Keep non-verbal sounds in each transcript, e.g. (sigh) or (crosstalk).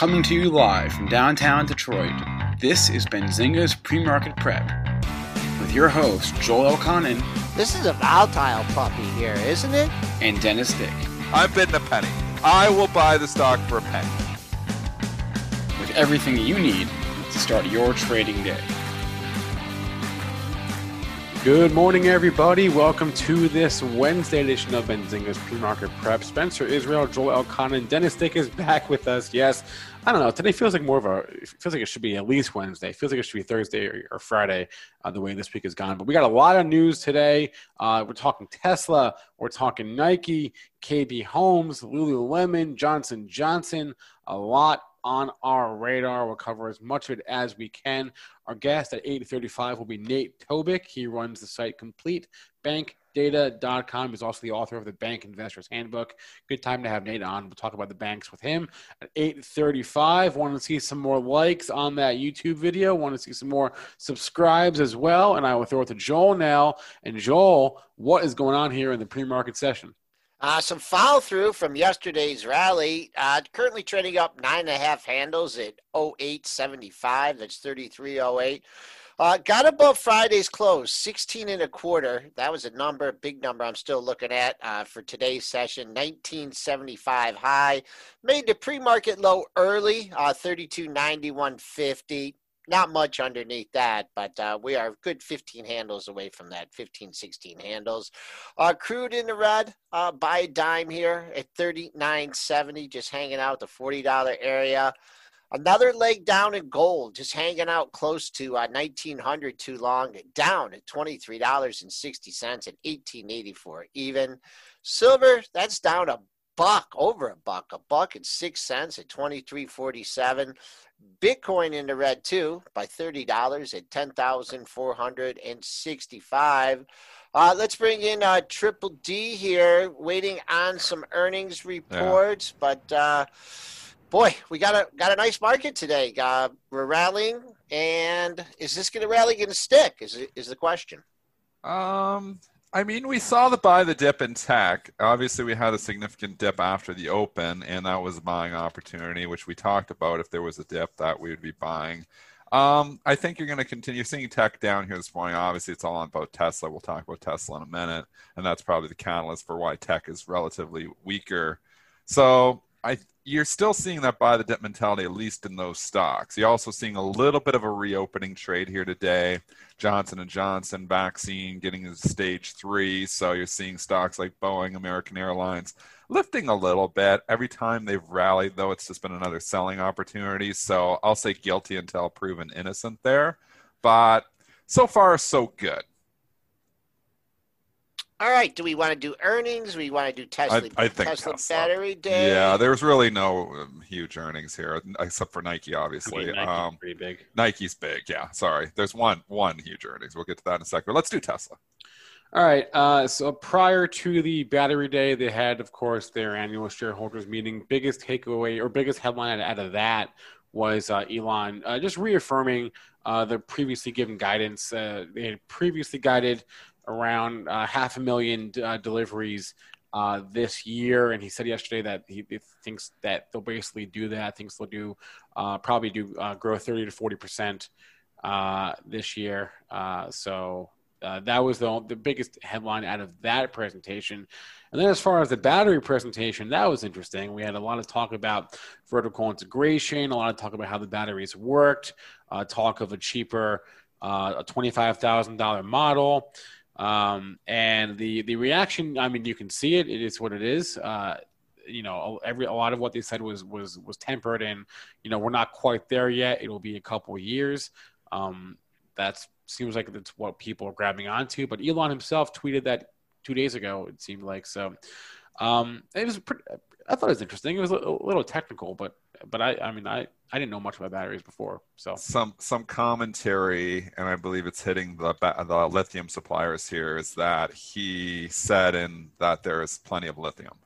Coming to you live from downtown Detroit, this is Benzinga's Pre-Market Prep with your host, Joel Elconin This is a volatile puppy here, isn't it? and Dennis Dick. I'm bidding a penny. I will buy the stock for a penny. with everything you need to start your trading day. Good morning, everybody. Welcome to this Wednesday edition of Benzinga's Pre-Market Prep. Spencer Israel, Joel Elconin, and Dennis Dick is back with us. Yes, I don't know. Today feels like more of a. Feels like it should be at least Wednesday. It feels like it should be Thursday or, or Friday. Uh, the way this week has gone, but we got a lot of news today. Uh, we're talking Tesla. We're talking Nike, KB Homes, Lululemon, Johnson Johnson. A lot on our radar. We'll cover as much of it as we can. Our guest at 8:35 will be Nate Tobik. He runs the site CompleteBankData.com. He's also the author of the Bank Investors Handbook. Good time to have Nate on. We'll talk about the banks with him at 8:35. Want to see some more likes on that YouTube video? Want to see some more subscribes as well? And I will throw it to Joel now. And Joel, what is going on here in the pre-market session? Uh, some follow through from yesterday's rally. Uh, currently trading up nine and a half handles at 0875. That's 3308. Uh, got above Friday's close, 16 and a quarter. That was a number, big number I'm still looking at uh, for today's session, 1975 high. Made the pre market low early, uh, 3291.50 not much underneath that, but uh, we are good 15 handles away from that, 15, 16 handles. Uh, crude in the red, uh, buy a dime here at 39.70, just hanging out the $40 area. Another leg down in gold, just hanging out close to uh, 1900 too long, down at $23.60 at 1884 even. Silver, that's down a buck, over a buck, a buck and six cents at 2347. Bitcoin in the red too by $30 at 10,465. Uh, let's bring in uh, Triple D here, waiting on some earnings reports. But uh, boy, we got a got a nice market today. Uh, we're rallying, and is this going to rally going to stick? Is is the question? Um, I mean, we saw the buy the dip in tech. Obviously, we had a significant dip after the open, and that was a buying opportunity, which we talked about. If there was a dip, that we would be buying. Um, I think you're going to continue seeing tech down here this morning. Obviously, it's all on about Tesla. We'll talk about Tesla in a minute, and that's probably the catalyst for why tech is relatively weaker. So I you're still seeing that buy the dip mentality at least in those stocks. You're also seeing a little bit of a reopening trade here today. Johnson and Johnson vaccine getting to stage three, so you're seeing stocks like Boeing, American Airlines lifting a little bit every time they've rallied. Though it's just been another selling opportunity. So I'll say guilty until proven innocent there, but so far so good. All right. Do we want to do earnings? We want to do Tesla, I think Tesla, Tesla. battery day. Yeah, there's really no um, huge earnings here except for Nike, obviously. I mean, Nike's um, pretty big. Nike's big, yeah. Sorry, there's one one huge earnings. We'll get to that in a second. But let's do Tesla. All right. Uh, so prior to the battery day, they had, of course, their annual shareholders meeting. Biggest takeaway or biggest headline out of that was uh, Elon uh, just reaffirming uh, the previously given guidance. Uh, they had previously guided around uh, half a million uh, deliveries uh, this year, and he said yesterday that he, he thinks that they'll basically do that. Thinks they'll do uh, probably do uh, grow 30 to 40 percent uh, this year. So that was the the biggest headline out of that presentation. And then as far as the battery presentation, that was interesting. We had a lot of talk about vertical integration, a lot of talk about how the batteries worked, talk of a cheaper, a twenty-five thousand dollar model, um, and the the reaction. I mean, you can see it. It is what it is. Uh, you know, every a lot of what they said was was was tempered, and you know, we're not quite there yet. It'll be a couple of years. Um, that seems like that's what people are grabbing onto. But Elon himself tweeted that two days ago. It seemed like so. Um, it was pretty, I thought it was interesting. It was a little technical, but but I I mean I I didn't know much about batteries before. So some some commentary, and I believe it's hitting the the lithium suppliers here, is that he said in that there is plenty of lithium,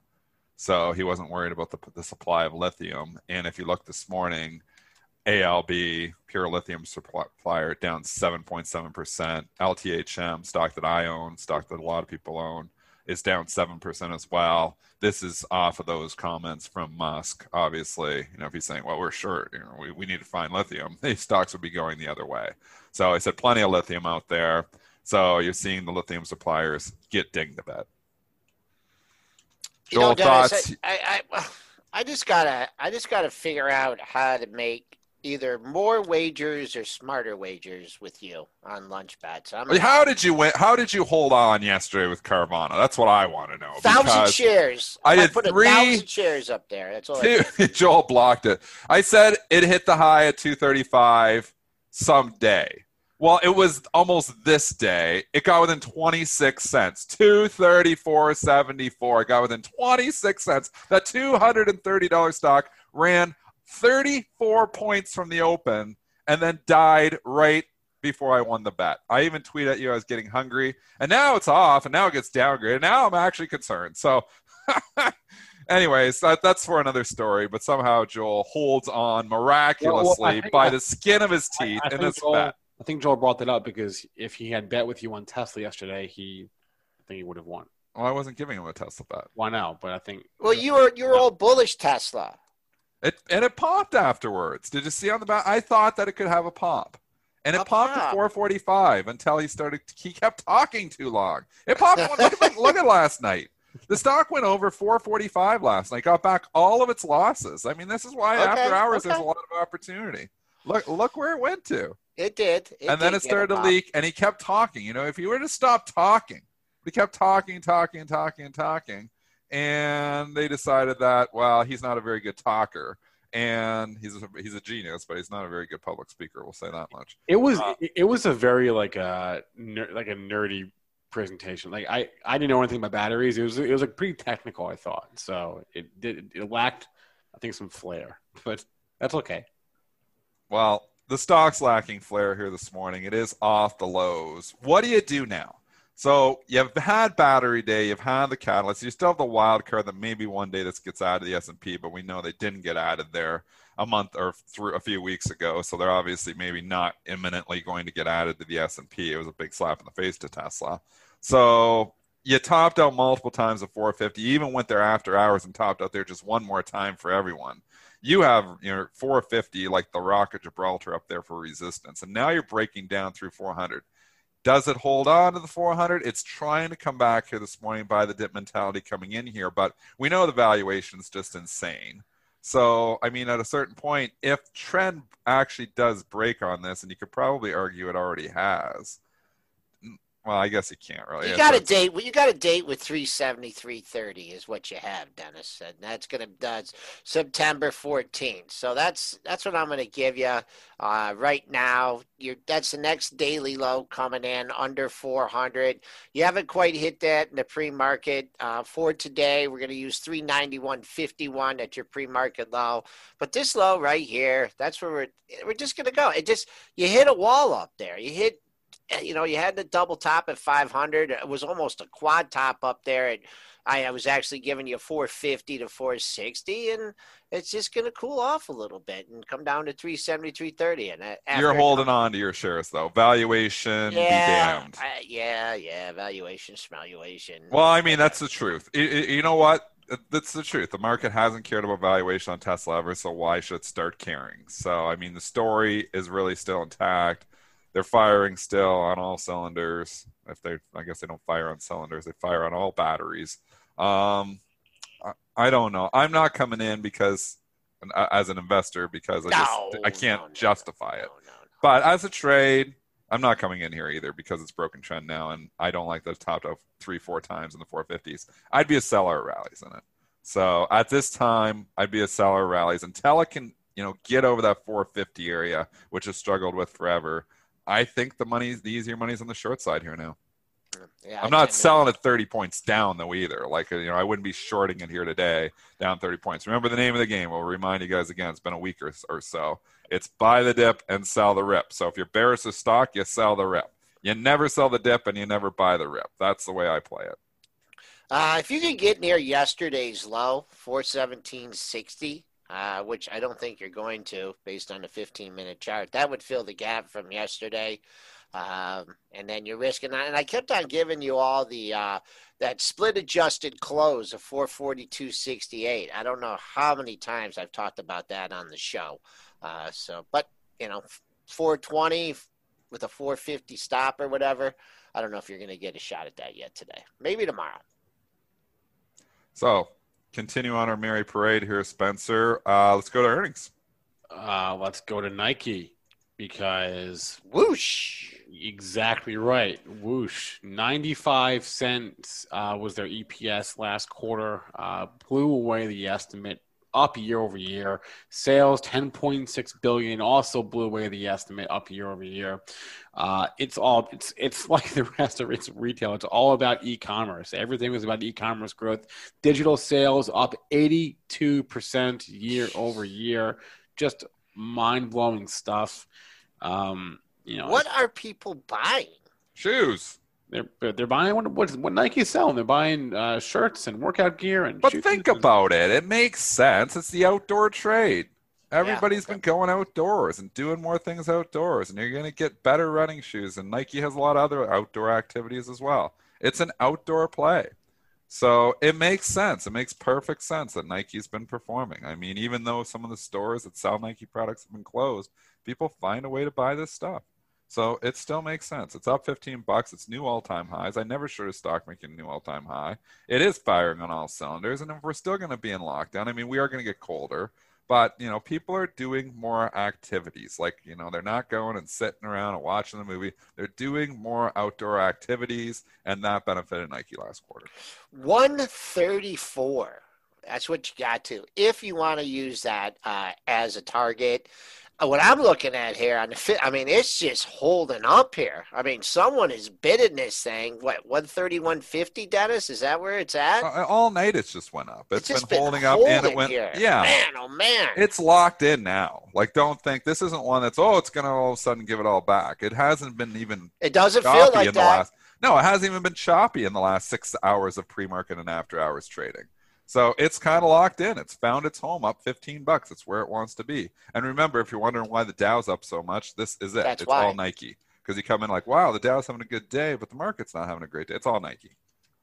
so he wasn't worried about the the supply of lithium. And if you look this morning, ALB pure lithium supplier down 7.7%. LTHM stock that I own, stock that a lot of people own, is down 7% as well. This is off of those comments from Musk. Obviously, you know, if he's saying, well, we're short, you know, we, we need to find lithium, (laughs) these stocks would be going the other way. So I said plenty of lithium out there. So you're seeing the lithium suppliers get dinged a bit. Joel, you know, Dennis, thoughts? I, I, I just gotta, I just gotta figure out how to make either more wagers or smarter wagers with you on lunch bets. I'm how did you win? How did you hold on yesterday with Carvana? That's what I want to know. Thousand shares. I, I did put three thousand shares up there. That's all. Two, (laughs) Joel blocked it. I said it hit the high at two thirty five someday. Well, it was almost this day. It got within 26 cents. 234.74. It got within 26 cents. That $230 stock ran 34 points from the open and then died right before I won the bet. I even tweeted at you I was getting hungry, and now it's off, and now it gets downgraded. Now I'm actually concerned. So, (laughs) anyways, that, that's for another story. But somehow Joel holds on miraculously well, well, by I, the skin of his teeth I, I in this Joel, bet. I think Joel brought that up because if he had bet with you on Tesla yesterday, he I think he would have won. Well, I wasn't giving him a Tesla bet. Why now? But I think. Well, you were you were all bullish Tesla. It and it popped afterwards. Did you see on the back? I thought that it could have a pop. And it popped pop. at 445 until he started. He kept talking too long. It popped. look, at, look at last night. The stock went over 445 last night. Got back all of its losses. I mean, this is why okay, after hours okay. there's a lot of opportunity. Look, look where it went to. It did. It and did then it started to leak, and he kept talking. You know, if he were to stop talking, he kept talking, talking, talking, talking and they decided that well he's not a very good talker. And he's a, he's a genius but he's not a very good public speaker. We'll say that much. It was uh, it was a very like a ner- like a nerdy presentation. Like i i didn't know anything about batteries. It was it was like pretty technical i thought. So it did it lacked i think some flair. (laughs) But that's okay. Well the stock's lacking flair here this morning. It is off the lows. What do you do now so you've had battery day, you've had the catalyst, you still have the wild card that maybe one day this gets added to the S&P, but we know they didn't get added there a month or through a few weeks ago. So they're obviously maybe not imminently going to get added to the S&P. It was a big slap in the face to Tesla. So you topped out multiple times at 450, you even went there after hours and topped out there just one more time for everyone. You have you know 450 like the Rock of Gibraltar up there for resistance, and now you're breaking down through 400 does it hold on to the 400? It's trying to come back here this morning by the dip mentality coming in here, but we know the valuation is just insane. So, I mean, at a certain point, if trend actually does break on this, and you could probably argue it already has, well, I guess you can't really. You got a date. Well, you got a date with three seventy three thirty is what you have, Dennis, and that's gonna that's September fourteenth. So that's that's what I'm gonna give you uh, right now. you that's the next daily low coming in under four hundred. You haven't quite hit that in the pre market uh, for today. We're gonna use three ninety one fifty one at your pre market low, but this low right here, that's where we're we're just gonna go. It just you hit a wall up there. You hit you know, you had the double top at 500. It was almost a quad top up there. At, I, I was actually giving you 450 to 460, and it's just going to cool off a little bit and come down to 370, 330. And you're holding on to your shares though. Valuation, yeah, uh, yeah, yeah. Valuation, valuation. Well, I mean, that's the truth. It, it, you know what? That's the truth. The market hasn't cared about valuation on Tesla ever, so why should it start caring? So, I mean, the story is really still intact they're firing still on all cylinders. If they, I guess they don't fire on cylinders, they fire on all batteries. Um, I, I don't know. I'm not coming in because, as an investor, because I just no, I can't no, no, justify it. But as a trade, I'm not coming in here either because it's broken trend now, and I don't like those top of three, four times in the 450s. I'd be a seller of rallies in it. So at this time, I'd be a seller of rallies until it can, you know, get over that 450 area, which has struggled with forever. I think the money's the easier money's on the short side here now. Yeah, I'm not selling at 30 points down though either. Like you know, I wouldn't be shorting it here today down 30 points. Remember the name of the game. We'll remind you guys again. It's been a week or, or so. It's buy the dip and sell the rip. So if you're bearish of stock, you sell the rip. You never sell the dip and you never buy the rip. That's the way I play it. Uh, if you could get near yesterday's low, 417.60, uh, which I don't think you're going to based on the 15 minute chart, that would fill the gap from yesterday. Um, and then you're risking, that. and I kept on giving you all the uh, that split adjusted close of 442.68. I don't know how many times I've talked about that on the show. Uh, so, but you know, 420 with a 450 stop or whatever. I don't know if you're going to get a shot at that yet today. Maybe tomorrow. So continue on our merry parade here, Spencer. Uh, let's go to earnings. Uh, let's go to Nike because Whoosh. exactly right. Whoosh. 95 cents uh, was their EPS last quarter. Uh, blew away the estimate up year over year. Sales 10.6 billion also blew away the estimate up year over year. Uh, it's all it's it's (laughs) like the rest of its retail. It's all about e-commerce. Everything was about e-commerce growth. Digital sales up 82% year over year. Just mind-blowing stuff. Um, you know, What are people buying? Shoes. They're they're buying what what, what Nike's selling. They're buying uh, shirts and workout gear and. But think and- about it. It makes sense. It's the outdoor trade. Everybody's been going outdoors and doing more things outdoors, and you're going to get better running shoes. And Nike has a lot of other outdoor activities as well. It's an outdoor play. So it makes sense. It makes perfect sense that Nike's been performing. I mean, even though some of the stores that sell Nike products have been closed, people find a way to buy this stuff. So it still makes sense. It's up 15 bucks. It's new all-time highs. I never should have stock making a new all-time high. It is firing on all cylinders, and if we're still going to be in lockdown, I mean, we are going to get colder, but you know, people are doing more activities. Like you know, they're not going and sitting around and watching the movie. They're doing more outdoor activities, and that benefited Nike last quarter. 134. That's what you got to. If you want to use that uh, as a target, what I'm looking at here on the fit, I mean, it's just holding up here. I mean, someone is bidding this thing. What 130, 150, Dennis? Is that where it's at? Uh, All night, it's just went up. It's it's been been holding up, and it went. here. Yeah, Man, oh man. it's locked in now. Like, don't think this isn't one that's oh, it's going to all of a sudden give it all back. It hasn't been even It doesn't feel like in the that. last. No, it hasn't even been choppy in the last six hours of pre-market and after-hours trading. So it's kind of locked in. It's found its home up 15 bucks. It's where it wants to be. And remember, if you're wondering why the Dow's up so much, this is it. That's it's why. all Nike. Because you come in like, wow, the Dow's having a good day, but the market's not having a great day. It's all Nike.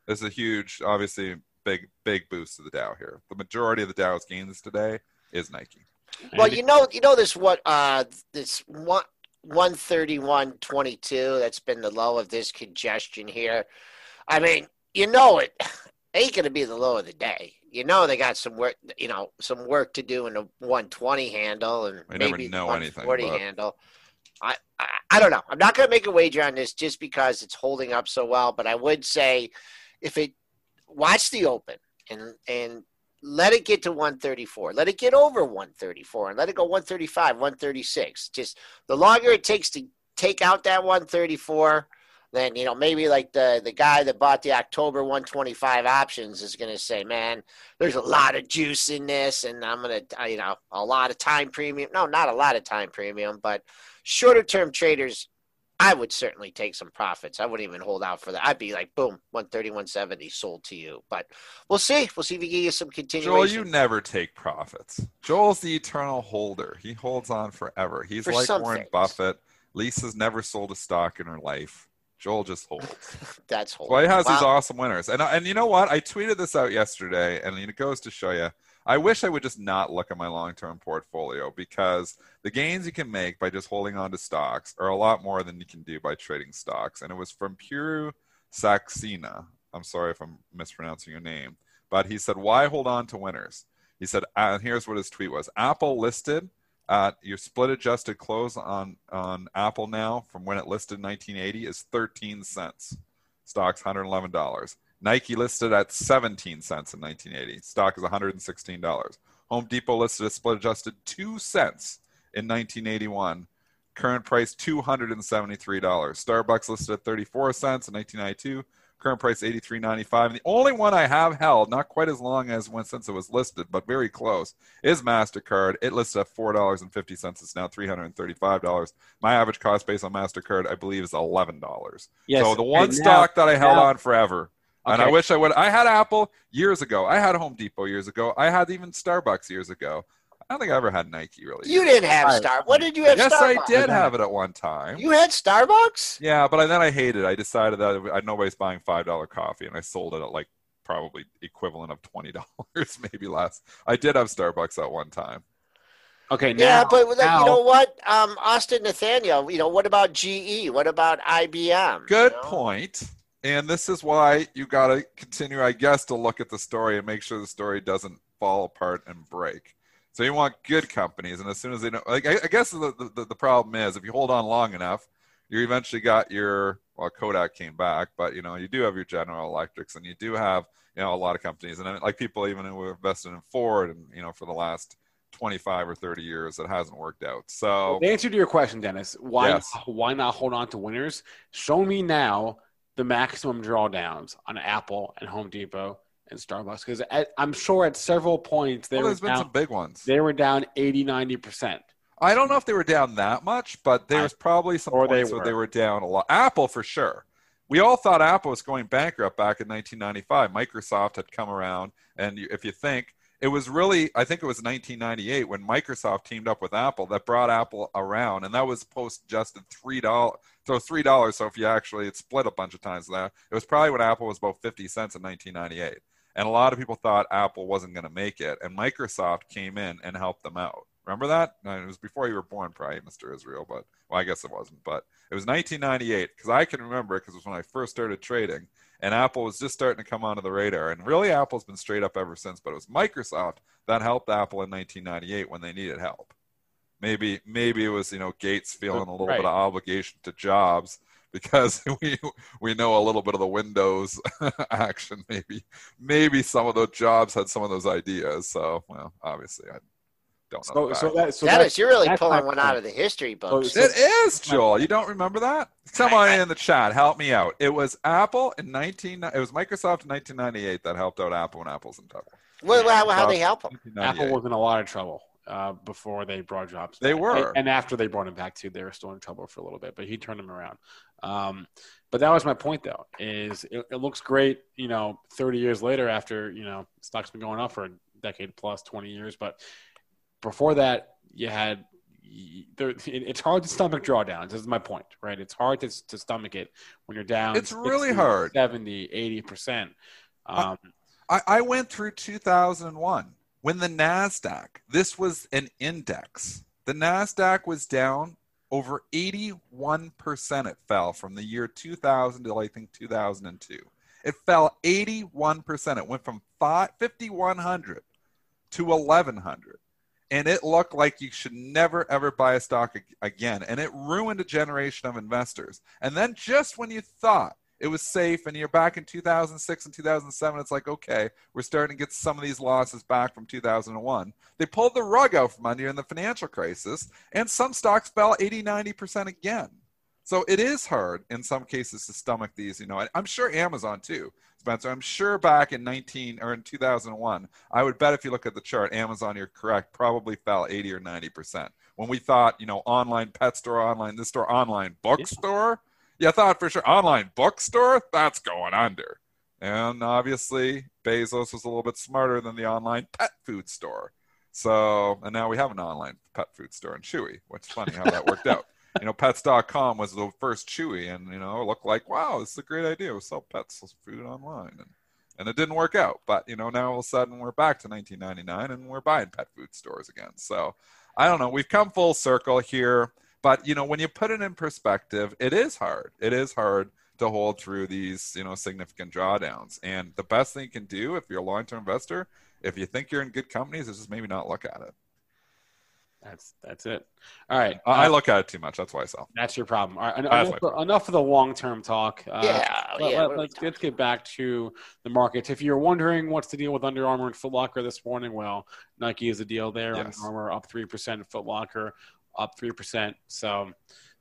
This is a huge, obviously, big, big boost to the Dow here. The majority of the Dow's gains today is Nike. Well, you know, you know this what uh this one one thirty one twenty two. That's been the low of this congestion here. I mean, you know it (laughs) ain't going to be the low of the day. You know they got some work, you know, some work to do in the one twenty handle and never maybe the know one anything, forty but- handle. I, I I don't know. I'm not going to make a wager on this just because it's holding up so well. But I would say, if it watch the open and and let it get to 134 let it get over 134 and let it go 135 136 just the longer it takes to take out that 134 then you know maybe like the the guy that bought the october 125 options is going to say man there's a lot of juice in this and i'm going to uh, you know a lot of time premium no not a lot of time premium but shorter term traders I would certainly take some profits. I wouldn't even hold out for that. I'd be like, boom, 130, 170 sold to you. But we'll see. We'll see if we get you some continuation. Joel, you never take profits. Joel's the eternal holder. He holds on forever. He's For like Warren things. Buffett. Lisa's never sold a stock in her life. Joel just holds. (laughs) That's whole. Well, he has these Wow. awesome winners. And and you know what? I tweeted this out yesterday, and it goes to show you. I wish I would just not look at my long-term portfolio because the gains you can make by just holding on to stocks are a lot more than you can do by trading stocks. And it was from Puru Saxena. I'm sorry if I'm mispronouncing your name, but he said, "Why hold on to winners?" He said, uh, and here's what his tweet was: Apple listed at your split adjusted close on on Apple now from when it listed in 1980 is 13 cents. Stock's 111 dollars. Nike listed at 17 cents in 1980. Stock is 116 dollars. Home Depot listed at split adjusted two cents in 1981. current price $273. Starbucks listed at 34 cents in 1992. Current price 83.95. And the only one I have held, not quite as long as when since it was listed, but very close, is Mastercard. It lists at four dollars and fifty cents. It's now three hundred and thirty-five dollars. My average cost based on Mastercard, I believe, is eleven dollars. Yes, So the one now- stock that I held now- on forever. And I wish I would. I had Apple years ago. I had Home Depot years ago. I had even Starbucks years ago. I don't think I ever had Nike really. You didn't have Right. Star. What did you have? yes, I did have it at one time. You had Starbucks? Yeah, but I, then I hated. it. I decided that I, nobody's buying five dollar coffee, and I sold it at like probably equivalent of twenty (laughs) dollars, maybe less. I did have Starbucks at one time. Okay, Yeah, but now- you know what, um, Austin Nathaniel. You know what about GE? What about IBM? Good you know? point. And this is why you got to continue, I guess, to look at the story and make sure the story doesn't fall apart and break. So you want good companies, and as soon as they know, like I, I guess the, the the problem is if you hold on long enough, you eventually got your well Kodak came back, but you know you do have your General Electrics, and you do have you know a lot of companies, and like people even who have invested in Ford, and you know for the last twenty five or thirty years, it hasn't worked out. So The answer to your question, Dennis, why Yes. why not hold on to winners? Show me now the maximum drawdowns on Apple and Home Depot and Starbucks because I'm sure at several points they well, were there's been down, some big ones. they were down 80 90 percent. I don't know if they were down that much, but there was probably some or they points where they were. were down a lot. Apple for sure. We all thought Apple was going bankrupt back in 1995. Microsoft had come around, and if you think it was really, I think it was 1998 when Microsoft teamed up with Apple that brought Apple around, and that was post adjusted three dollars. So three dollars. So if you actually it split a bunch of times there, it was probably when Apple was about 50 cents in 1998, and a lot of people thought Apple wasn't going to make it, and Microsoft came in and helped them out. Remember that? No, it was before you were born, probably, Mr. Israel, but well, I guess it wasn't. But it was 1998 because I can remember it because it was when I first started trading, and Apple was just starting to come onto the radar. And really, Apple's been straight up ever since. But it was Microsoft that helped Apple in 1998 when they needed help. Maybe, maybe it was you know Gates feeling a little Right. bit of obligation to Jobs because (laughs) we we know a little bit of the Windows (laughs) action. Maybe, maybe some of those Jobs had some of those ideas. So, well, obviously, I don't know. So, the so that so Dennis, that's, you're really pulling one out of the history books. So- It is, Joel. You don't remember that? Someone in the chat, help me out. It was Apple in 19. It was Microsoft in 1998 that helped out Apple when Apple's in trouble. well, how, how they help them? Apple was in a lot of trouble uh, before they brought Jobs. They back. were. and, and after they brought him back too, they were still in trouble for a little bit. But he turned them around. Um, but that was my point, though. Is it, it looks great, you know, 30 years later after you know stocks been going up for a decade plus, 20 years. But before that, you had. It's hard to stomach drawdowns. This is my point, right? It's hard to, to stomach it when you're down. It's really hard. 70, 80 percent. Um, I, I went through 2001 when the NASDAQ, this was an index. The NASDAQ was down over 81%. It fell from the year 2000 to I think 2002. It fell 81%. It went from five- 5,100 to 1,100. And it looked like you should never, ever buy a stock again. And it ruined a generation of investors. And then just when you thought it was safe and you're back in 2006 and 2007 it's like okay we're starting to get some of these losses back from 2001 they pulled the rug out from under you in the financial crisis and some stocks fell 80 90% again. So it is hard in some cases to stomach these you know i'm sure amazon too spencer. I'm sure back in 19 or in 2001 i would bet if you look at the chart amazon you're correct probably fell 80 or 90% when we thought you know online pet store online this store online bookstore you thought for sure online bookstore? That's going under. And obviously bezos was a little bit smarter than the online pet food store. So and now we have an online pet food store in chewy which is funny how that worked out. (laughs) You know pets.com was the first chewy and you know it looked like wow this is a great idea. We'll sell pets food online and and it didn't work out. But you know now all of a sudden we're back to 1999 and we're buying pet food stores again. So i don't know. We've come full circle here but you know, when you put it in perspective, it is hard. It is hard to hold through these, you know, significant drawdowns. And the best thing you can do if you're a long-term investor, if you think you're in good companies, is just maybe not look at it. that's that's it. All right, I I uh, look at it too much. That's why I sell. That's your problem. All right, enough, my enough of the long-term talk. Uh, Yeah, let, yeah, let, what are we us let's get back to the markets. If you're wondering what's the deal with Under Armour and Foot Locker this morning, well, Nike is the deal there. Yes. Under Armour up three percent. Foot Locker up three percent. So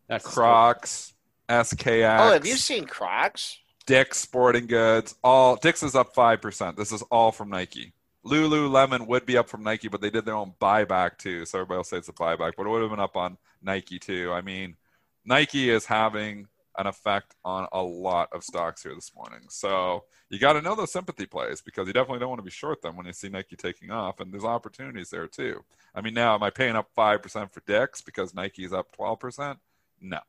that's Crocs, SKX. Oh, have you seen Crocs? Dick's Sporting Goods. All Dick's is up five percent. This is all from Nike. Lululemon would be up from Nike, but they did their own buyback too. So everybody will say it's a buyback, but it would have been up on Nike too. I mean, Nike is having an effect on a lot of stocks here this morning. So you got to know those sympathy plays because you definitely don't want to be short them when you see Nike taking off. And there's opportunities there too. I mean, now am I paying up five percent for Dick's because Nike's up twelve percent? No.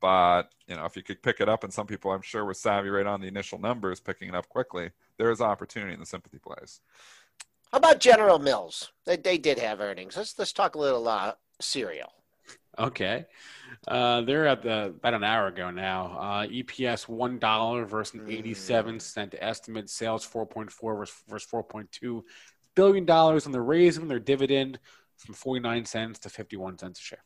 But you know, if you could pick it up, and some people I'm sure were savvy right on the initial numbers, picking it up quickly, there is opportunity in the sympathy plays. How about General Mills? They, they did have earnings. Let's let's talk a little uh, cereal. Okay. Uh, they're at the about an hour ago now. Uh, EPS one dollar versus an eighty-seven cent estimate. Sales four point four versus, versus four point two billion dollars, and they're raising their dividend from forty-nine cents to fifty-one cents a share.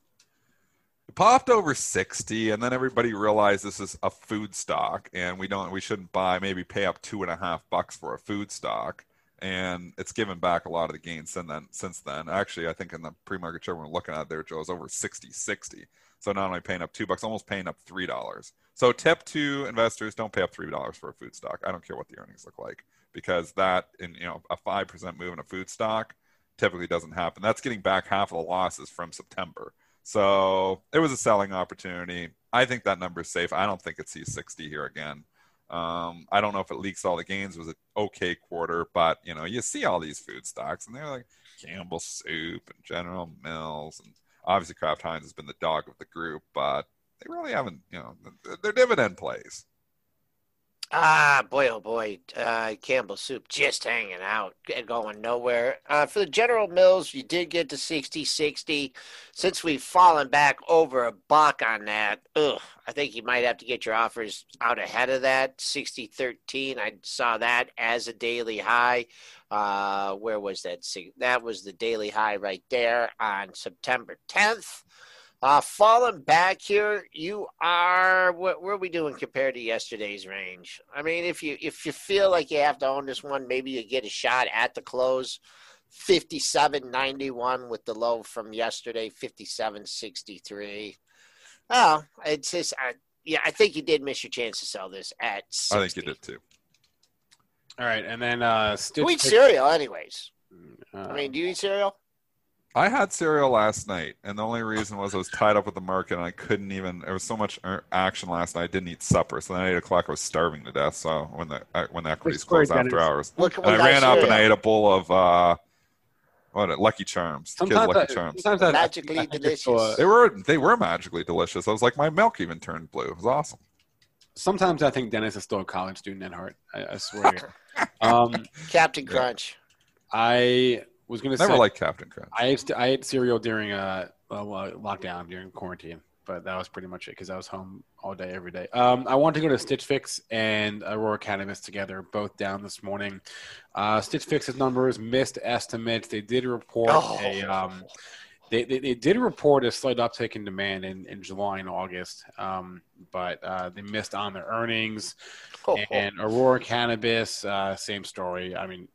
It popped over 60 and then everybody realized this is a food stock and we don't we shouldn't buy maybe pay up two and a half bucks for a food stock and it's given back a lot of the gains since then since then actually i think in the pre-market chart we're looking at there joe is over 60 60 so not only paying up two bucks almost paying up three dollars so tip to investors don't pay up three dollars for a food stock i don't care what the earnings look like because that in you know a five percent move in a food stock typically doesn't happen that's getting back half of the losses from september so it was a selling opportunity. I think that number is safe. I don't think it sees 60 here again. Um, I don't know if it leaks all the gains. It was an okay quarter, but you know, you see all these food stocks, and they're like Campbell Soup and General Mills, and obviously Kraft Heinz has been the dog of the group, but they really haven't. You know, they're dividend plays. Ah, boy, oh boy, uh, Campbell Soup just hanging out, and going nowhere. Uh, for the General Mills, you did get to 60 60. Since we've fallen back over a buck on that, ugh, I think you might have to get your offers out ahead of that. 60 13, I saw that as a daily high. Uh, where was that? That was the daily high right there on September 10th. Uh, falling back here, you are what, what are we doing compared to yesterday's range? I mean, if you if you feel like you have to own this one, maybe you get a shot at the close. 57.91 with the low from yesterday, 57.63. Oh, it's just, I, yeah, I think you did miss your chance to sell this at 60. I think you did too. All right, and then uh, Stitch Who eats cereal, anyways? Uh, I mean, do you eat cereal? I had cereal last night, and the only reason was I was tied up with the market, and I couldn't even. There was so much er, action last night. I didn't eat supper, so then at eight o'clock I was starving to death. So when the uh, when the equities closed after hours, Look, and I ran up and I ate a bowl of uh, what Lucky Charms. Sometimes Lucky I, Charms. Sometimes I, magically I, delicious. They were they were magically delicious. I was like, my milk even turned blue. It was awesome. Sometimes I think Dennis is still a college student at heart. I, I swear. (laughs) um, Captain Crunch. I was going to say never like Captain Crunch. I ate, I ate cereal during uh, a, a lockdown during quarantine, but that was pretty much it because I was home all day every day. Um, I wanted to go to Stitch Fix and Aurora Cannabis together, both down this morning. Uh, Stitch Fix's numbers missed estimates. They did report oh. a. Um, they, they, they, did report a slight uptick in demand in, in July and August, um, but uh, they missed on their earnings. Oh, and Aurora Cannabis, uh, same story. I mean,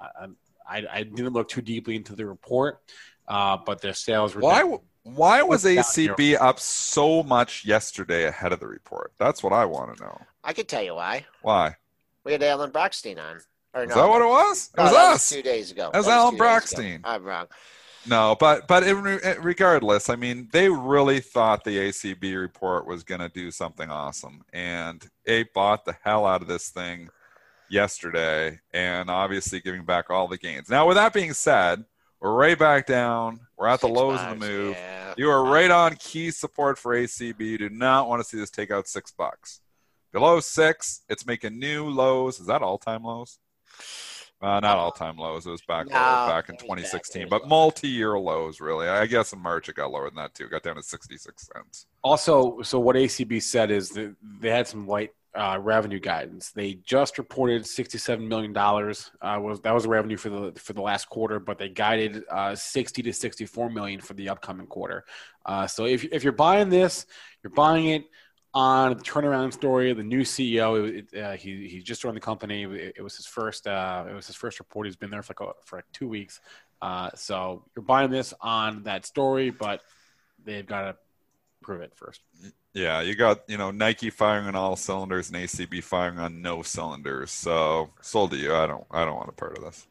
I, I, I didn't look too deeply into the report, uh, but their sales were. Why? Down. Why was ACB up so much yesterday ahead of the report? That's what I want to know. I could tell you why. Why? We had Alan Brochstein on. Or Is no, that what it was? It was us. Was two days ago. It was, was Alan Brochstein. I'm wrong. No, but but regardless, I mean, they really thought the ACB report was going to do something awesome, and it bought the hell out of this thing yesterday and obviously giving back all the gains. Now, with that being said, we're right back down. We're at the Six lows of the move. Yeah. You are right on key support for ACB. You do not want to see this take out six bucks. Below six, it's making new lows. Is that all time lows? Uh, not all time lows. It was back no, back in 2016, but multi year lows, really. I guess in March it got lower than that too. It got down to 66 cents. Also, so what ACB said is that they had some light uh, revenue guidance. They just reported $67 million. Uh, was that was revenue for the for the last quarter, but they guided uh, 60 to 64 million for the upcoming quarter. Uh, so if if you're buying this, you're buying it on the turnaround story. The new CEO, it, uh, he he just joined the company. It, it was his first uh, it was his first report. He's been there for like, for like two weeks. so you're buying this on that story, but they've got to prove it first. Yeah, you got you know Nike firing on all cylinders and ACB firing on no cylinders. So sold to you. I don't. I don't want a part of this.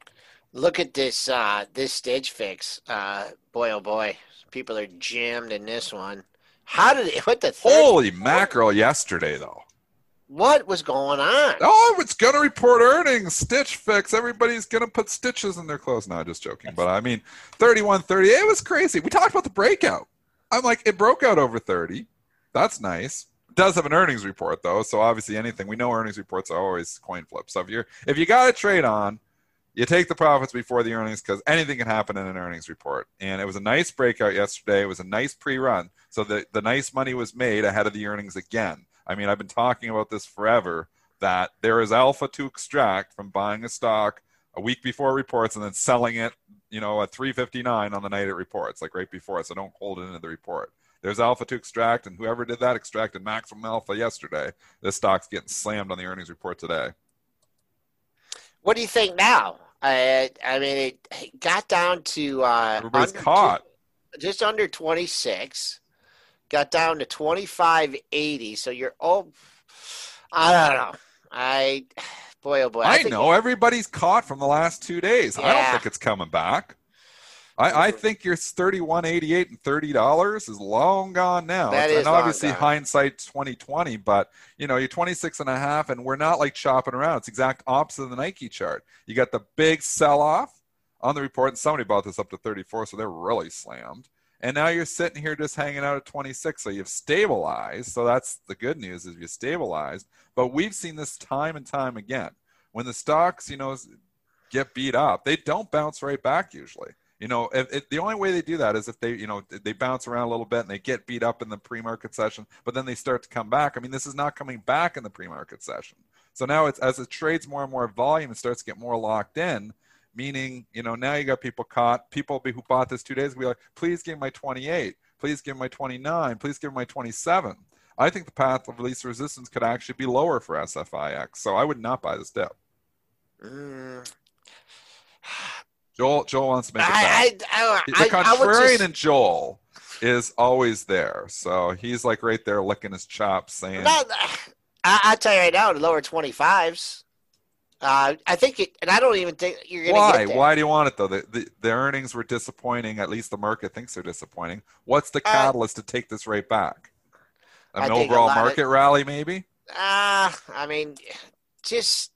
Look at this uh, this Stitch Fix. Uh, boy, oh boy, people are jammed in this one. How did it? What the? third- Holy mackerel! Yesterday though. What was going on? Oh, it's gonna report earnings. Stitch Fix. Everybody's gonna put stitches in their clothes. No, just joking. But I mean, 31, 30. It was crazy. We talked about the breakout. I'm like, it broke out over 30. That's nice. Does have an earnings report though, so obviously anything we know earnings reports are always coin flips. So if you're if you got a trade on, you take the profits before the earnings because anything can happen in an earnings report. And it was a nice breakout yesterday. It was a nice pre-run, so the the nice money was made ahead of the earnings again. I mean, I've been talking about this forever that there is alpha to extract from buying a stock a week before reports and then selling it, you know, at 359 on the night it reports, like right before. So don't hold it into the report. There's alpha to extract, and whoever did that extracted maximum alpha yesterday. This stock's getting slammed on the earnings report today. What do you think now? I I mean, it got down to uh, Everybody's under caught. just under twenty six. Got down to twenty five eighty. So you're oh, I don't know. I boy oh boy. I, think know everybody's caught from the last two days. I don't think it's coming back. I, I think your thirty-one eighty-eight and thirty dollars is long gone now. That is and obviously gone. hindsight twenty twenty, but you know you're 26 and a half, and we're not like chopping around. It's exact opposite of the Nike chart. You got the big sell-off on the report, and somebody bought this up to 34, so they're really slammed. And now you're sitting here just hanging out at 26, so you've stabilized. So that's the good news is you stabilized. But we've seen this time and time again. When the stocks, you know, get beat up, they don't bounce right back usually. You know, if, if, the only way they do that is if they, you know, they bounce around a little bit and they get beat up in the pre-market session, but then they start to come back. I mean, this is not coming back in the pre-market session. So now it's as it trades more and more volume, it starts to get more locked in. Meaning, you know, now you got people caught. People who bought this two days will be like, please give my 28, please give my 29, please give my 27. I think the path of least resistance could actually be lower for SFIX. So I would not buy this dip. Mm, Joel, Joel wants to make it. I, I, the I, would contrarian just, in Joel is always there. So he's like right there licking his chops saying, No, I, I tell you right now, the lower twenty fives. Uh, I think it, and I don't even think you're going to why? Why do you want it though? The, the, the earnings were disappointing. At least the market thinks they're disappointing. What's the Uh, catalyst to take this right back? An a overall lot of- market rally, maybe? Uh, I mean, just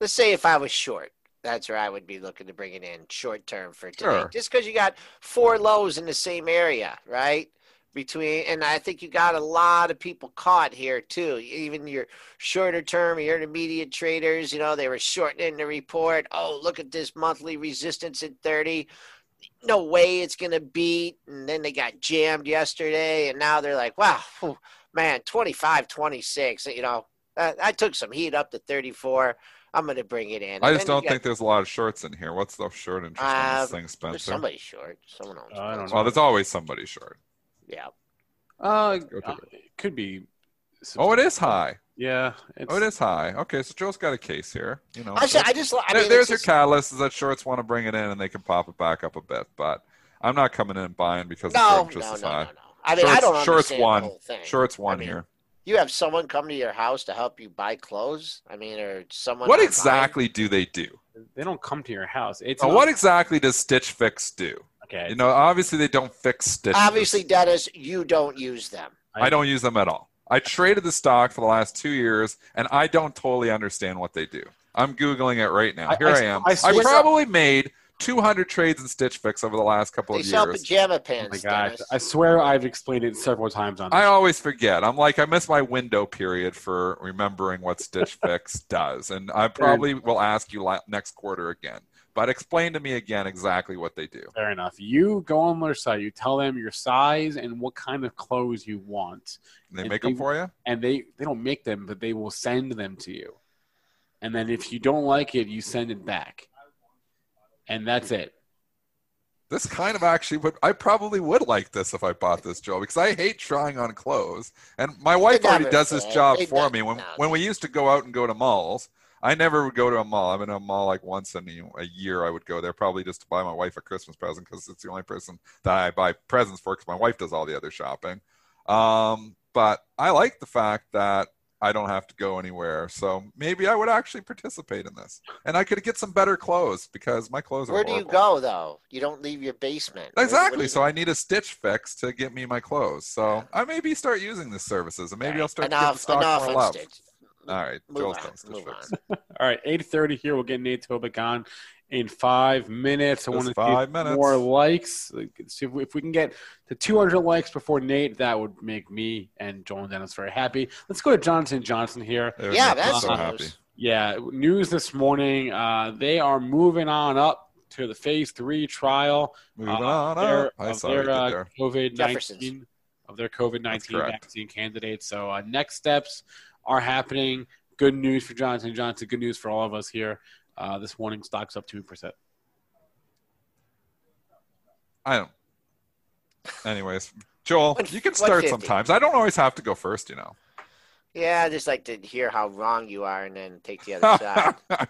let's say if I was short, that's where I would be looking to bring it in short term for today. Sure. Just because you got four lows in the same area, right? Between, and I think you got a lot of people caught here too. Even your shorter term, your intermediate traders, you know, they were shortening the report. Oh, look at this monthly resistance at 30. No way it's going to beat. And then they got jammed yesterday. And now they're like, wow, whew, man, 25, 26. You know, I, I took some heat up to 34. I'm going to bring it in. I just don't got- think there's a lot of shorts in here. What's the short interest in Uh, this thing, Spencer? there's Spencer? somebody short. Someone owns. I don't know. Well, there's always somebody short. Yeah. Uh, uh, it could be. Oh, it is high. Yeah. It's, Oh, it is high. Okay, so Joe's got a case here. You know, I, just, I just, I mean, there's your just- catalyst is that shorts want to bring it in and they can pop it back up a bit. But I'm not coming in and buying because the no, short no, interest no, is no, high. no. I mean, I don't shorts understand won. the whole thing. Shorts one I mean, here. You have someone come to your house to help you buy clothes. I mean, or someone. What online? exactly do they do? They don't come to your house. It's Uh, not- what exactly does Stitch Fix do? Okay. You know, obviously they don't fix stitches. Obviously, Dennis, you don't use them. I don't use them at all. I traded the stock for the last two years, and I don't totally understand what they do. I'm googling it right now. Here I- I, am. I I, swear- probably made 200 trades in Stitch Fix over the last couple They of sell years. pajama Oh pants. my gosh! Dennis. I swear I've explained it several times on. I This. always forget. I'm like, I miss my window period for remembering what Stitch Fix (laughs) does, and I probably will ask you la- next quarter again. But explain to me again exactly what they do. Fair enough. You go on their site. You tell them your size and what kind of clothes you want, And They And make they- them for you. and they they don't make them, but they will send them to you. And then if you don't like it, you send it back, and that's it. This kind of actually would. I probably would like this if I bought this, Joe, because I hate trying on clothes, and my wife already does this job for me. When when we used to go out and go to malls, I never would go to a mall. I'm in a mall like once in a year. I would go there probably just to buy my wife a Christmas present because it's the only person that I buy presents for because my wife does all the other shopping. Um, but I like the fact that I don't have to go anywhere. So maybe I would actually participate in this, and I could get some better clothes because my clothes are. Where do you go though? You don't leave your basement. Exactly. so I need a stitch fix to get me my clothes. So I maybe start using these services, and maybe right. I'll start enough, the stock more love. Stitch. All right, move Joel's on, move on. All right, eight thirty here. We'll get Nate Tobik on in five minutes. I want to five minutes. more likes. See if we, if we can get to 200 likes before Nate, that would make me and Joel and Dennis very happy. Let's go to Johnson Johnson here. Yeah, that's so happy. Yeah, news this morning. Uh, they are moving on up to the phase three trial. Moving uh, on their, up. I saw their uh, COVID nineteen of their COVID nineteen vaccine candidates. So uh, next steps are happening. Good news for Johnson Johnson. Good news for all of us here. Uh, this morning, stocks up two percent. I don't. Anyways, Joel, you can start sometimes. I don't always have to go first, you know. Yeah, I just like to hear how wrong you are and then take the other (laughs) side.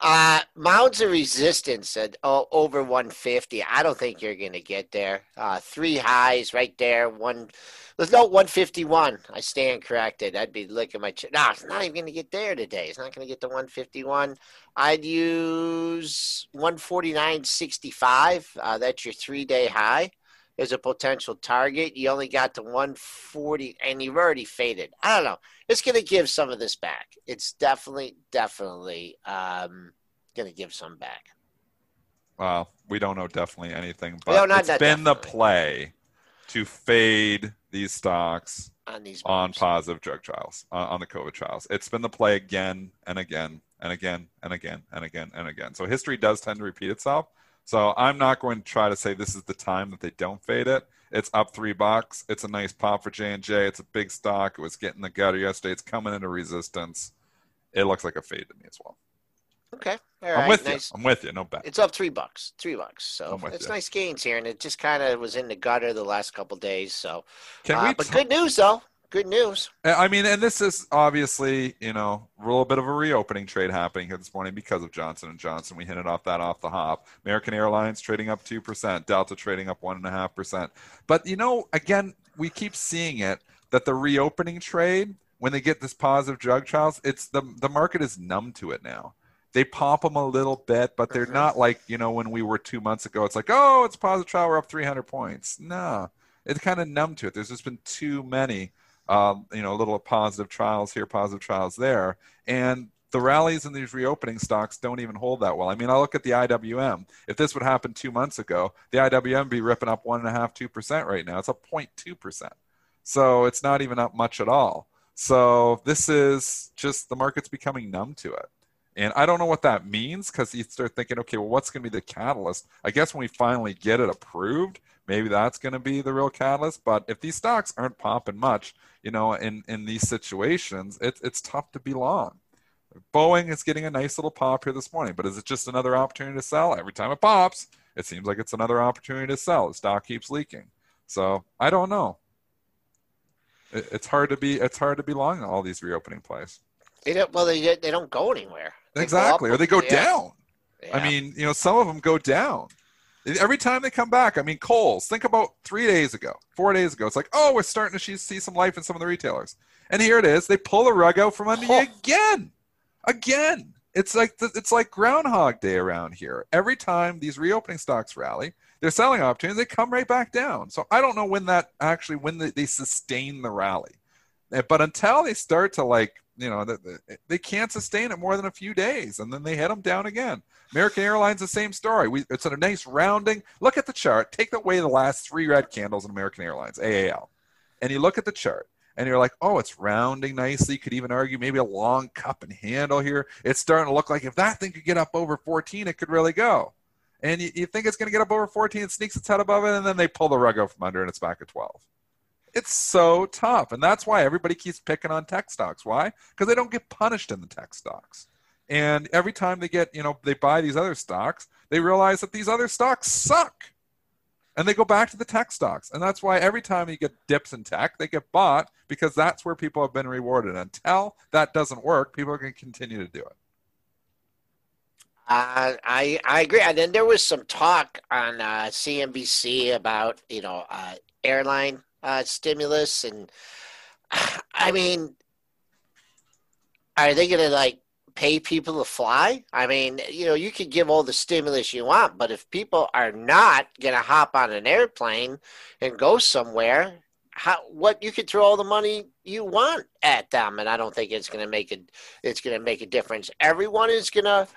Uh, mounds of resistance at oh, over 150. I don't think you're going to get there. Uh, three highs right there. One, there's no 151. I stand corrected. I'd be licking my chin. No, it's not even going to get there today. It's not going to get to 151. I'd use 149.65. Uh, that's your three day high as a potential target. You only got to 140 and you've already faded. I don't know. It's going to give some of this back. It's definitely, definitely um, going to give some back. Well, we don't know definitely anything, but no, it's been definitely. the play to fade these stocks on these on positive drug trials, uh, on the COVID trials. It's been the play again and again and again and again and again and again. So history does tend to repeat itself. So I'm not going to try to say this is the time that they don't fade it. It's up three bucks. It's a nice pop for J and J. It's a big stock. It was getting the gutter yesterday. It's coming into resistance. It looks like a fade to me as well. Okay, all right. I'm with nice. you. I'm with you. No bet. It's up three bucks. Three bucks. So it's you. nice gains here, and it just kind of was in the gutter the last couple days. So, Can uh, we but t- good news though good news. I mean, and this is obviously, you know, a little bit of a reopening trade happening here this morning because of Johnson and Johnson. We hinted off that off the hop. American Airlines trading up two percent, Delta trading up one and a half percent. But you know, again, we keep seeing it that the reopening trade, when they get this positive drug trials, it's the the market is numb to it now. They pop them a little bit, but they're mm-hmm. not like you know when we were two months ago. It's like, oh, it's positive trial, we're up 300 points. No, it's kind of numb to it. There's just been too many um, you know, a little positive trials here, positive trials there. And the rallies in these reopening stocks don't even hold that well. I mean, I look at the IWM. If this would happen two months ago, the IWM would be ripping up one and a half, two percent right now. It's up 0.2 percent. So it's not even up much at all. So this is just the market's becoming numb to it. And I don't know what that means because you start thinking, okay, well, what's going to be the catalyst? I guess when we finally get it approved, maybe that's going to be the real catalyst. But if these stocks aren't popping much, you know, in, in these situations, it, it's tough to be long. Boeing is getting a nice little pop here this morning, but is it just another opportunity to sell? Every time it pops, it seems like it's another opportunity to sell. The stock keeps leaking. So I don't know. It, it's hard to be it's hard to be long on all these reopening plays. They don't. Well, they they don't go anywhere. Exactly, or they go yeah. down. Yeah. I mean, you know, some of them go down. Every time they come back, I mean, Kohl's. Think about three days ago, four days ago. It's like, oh, we're starting to see some life in some of the retailers, and here it is. They pull the rug out from under oh. you again, again. It's like it's like Groundhog Day around here. Every time these reopening stocks rally, they're selling opportunities. They come right back down. So I don't know when that actually when they, they sustain the rally, eh, but until they start to like you know, they can't sustain it more than a few days, and then they hit them down again. American Airlines, the same story. We, it's a nice rounding. Look at the chart. Take away the last three red candles in American Airlines, AAL, and you look at the chart, and you're like, oh, it's rounding nicely. You could even argue maybe a long cup and handle here. It's starting to look like if that thing could get up over 14, it could really go. And you, you think it's going to get up over 14, it sneaks its head above it, and then they pull the rug out from under, and it's back at 12. It's so tough. And that's why everybody keeps picking on tech stocks. Why? Because they don't get punished in the tech stocks. And every time they get, you know, they buy these other stocks, they realize that these other stocks suck. And they go back to the tech stocks. And that's why every time you get dips in tech, they get bought because that's where people have been rewarded. Until that doesn't work, people are going to continue to do it. Uh, I I agree. And then there was some talk on uh, CNBC about you know uh, airline uh, stimulus, and (sighs) I mean, are they going to like pay people to fly? I mean, you know, you can give all the stimulus you want, but if people are not going to hop on an airplane and go somewhere, how what you could throw all the money you want at them, and I don't think it's going to make a it's going to make a difference. Everyone is going to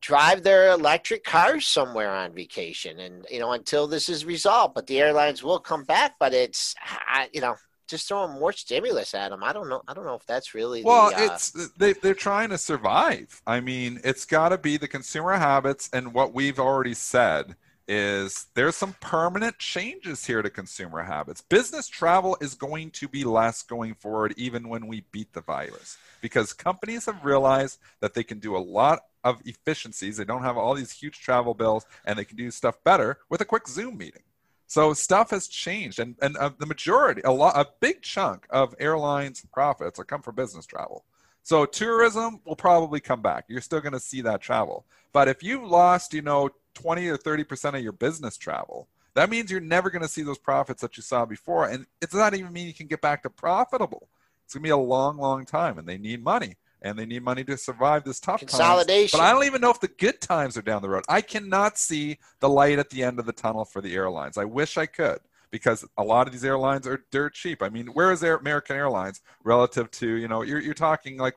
drive their electric cars somewhere on vacation and you know until this is resolved but the airlines will come back but it's I, you know just throwing more stimulus at them i don't know i don't know if that's really well the, uh, it's they, they're trying to survive. I mean it's got to be the consumer habits and what we've already said is there's some permanent changes here to consumer habits. Business travel is going to be less going forward even when we beat the virus because companies have realized that they can do a lot of efficiencies. They don't have all these huge travel bills, and they can do stuff better with a quick Zoom meeting. So stuff has changed, and and uh, the majority, a lot, a big chunk of airlines' profits are come from business travel. So tourism will probably come back. You're still going to see that travel, but if you lost, you know, 20 or 30 percent of your business travel, that means you're never going to see those profits that you saw before, and it's not even mean you can get back to profitable. It's going to be a long, long time, and they need money and they need money to survive this tough consolidation. Times. But I don't even know if the good times are down the road. I cannot see the light at the end of the tunnel for the airlines. I wish I could because a lot of these airlines are dirt cheap. I mean, where is American Airlines relative to you know you're you're talking like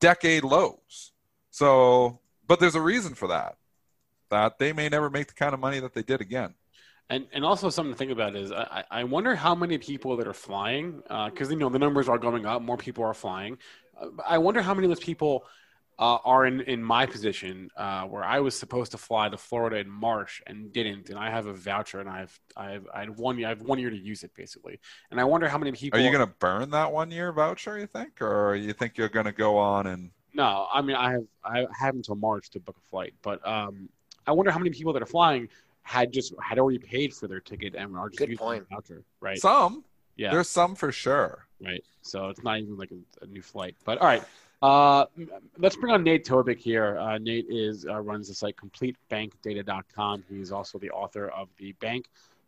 decade lows. So, but there's a reason for that. That they may never make the kind of money that they did again. And, and also something to think about is I, I wonder how many people that are flying because uh, you know the numbers are going up, more people are flying. I wonder how many of those people uh, are in, in my position uh, where I was supposed to fly to Florida in March and didn't, and I have a voucher and I have I have I have one year I have one year to use it basically, and I wonder how many people are you going to burn that one year voucher? You think, or you think you're going to go on and? No, I mean I have I have until March to book a flight, but um, I wonder how many people that are flying had just had already paid for their ticket and are just Good using point. the voucher, right? Some, yeah, there's some for sure. Right? So it's not even like a, a new flight. But all right, uh, let's bring on Nate Tobik here. Uh, Nate is uh, runs the site CompleteBankData.com. He's also the author of the Bank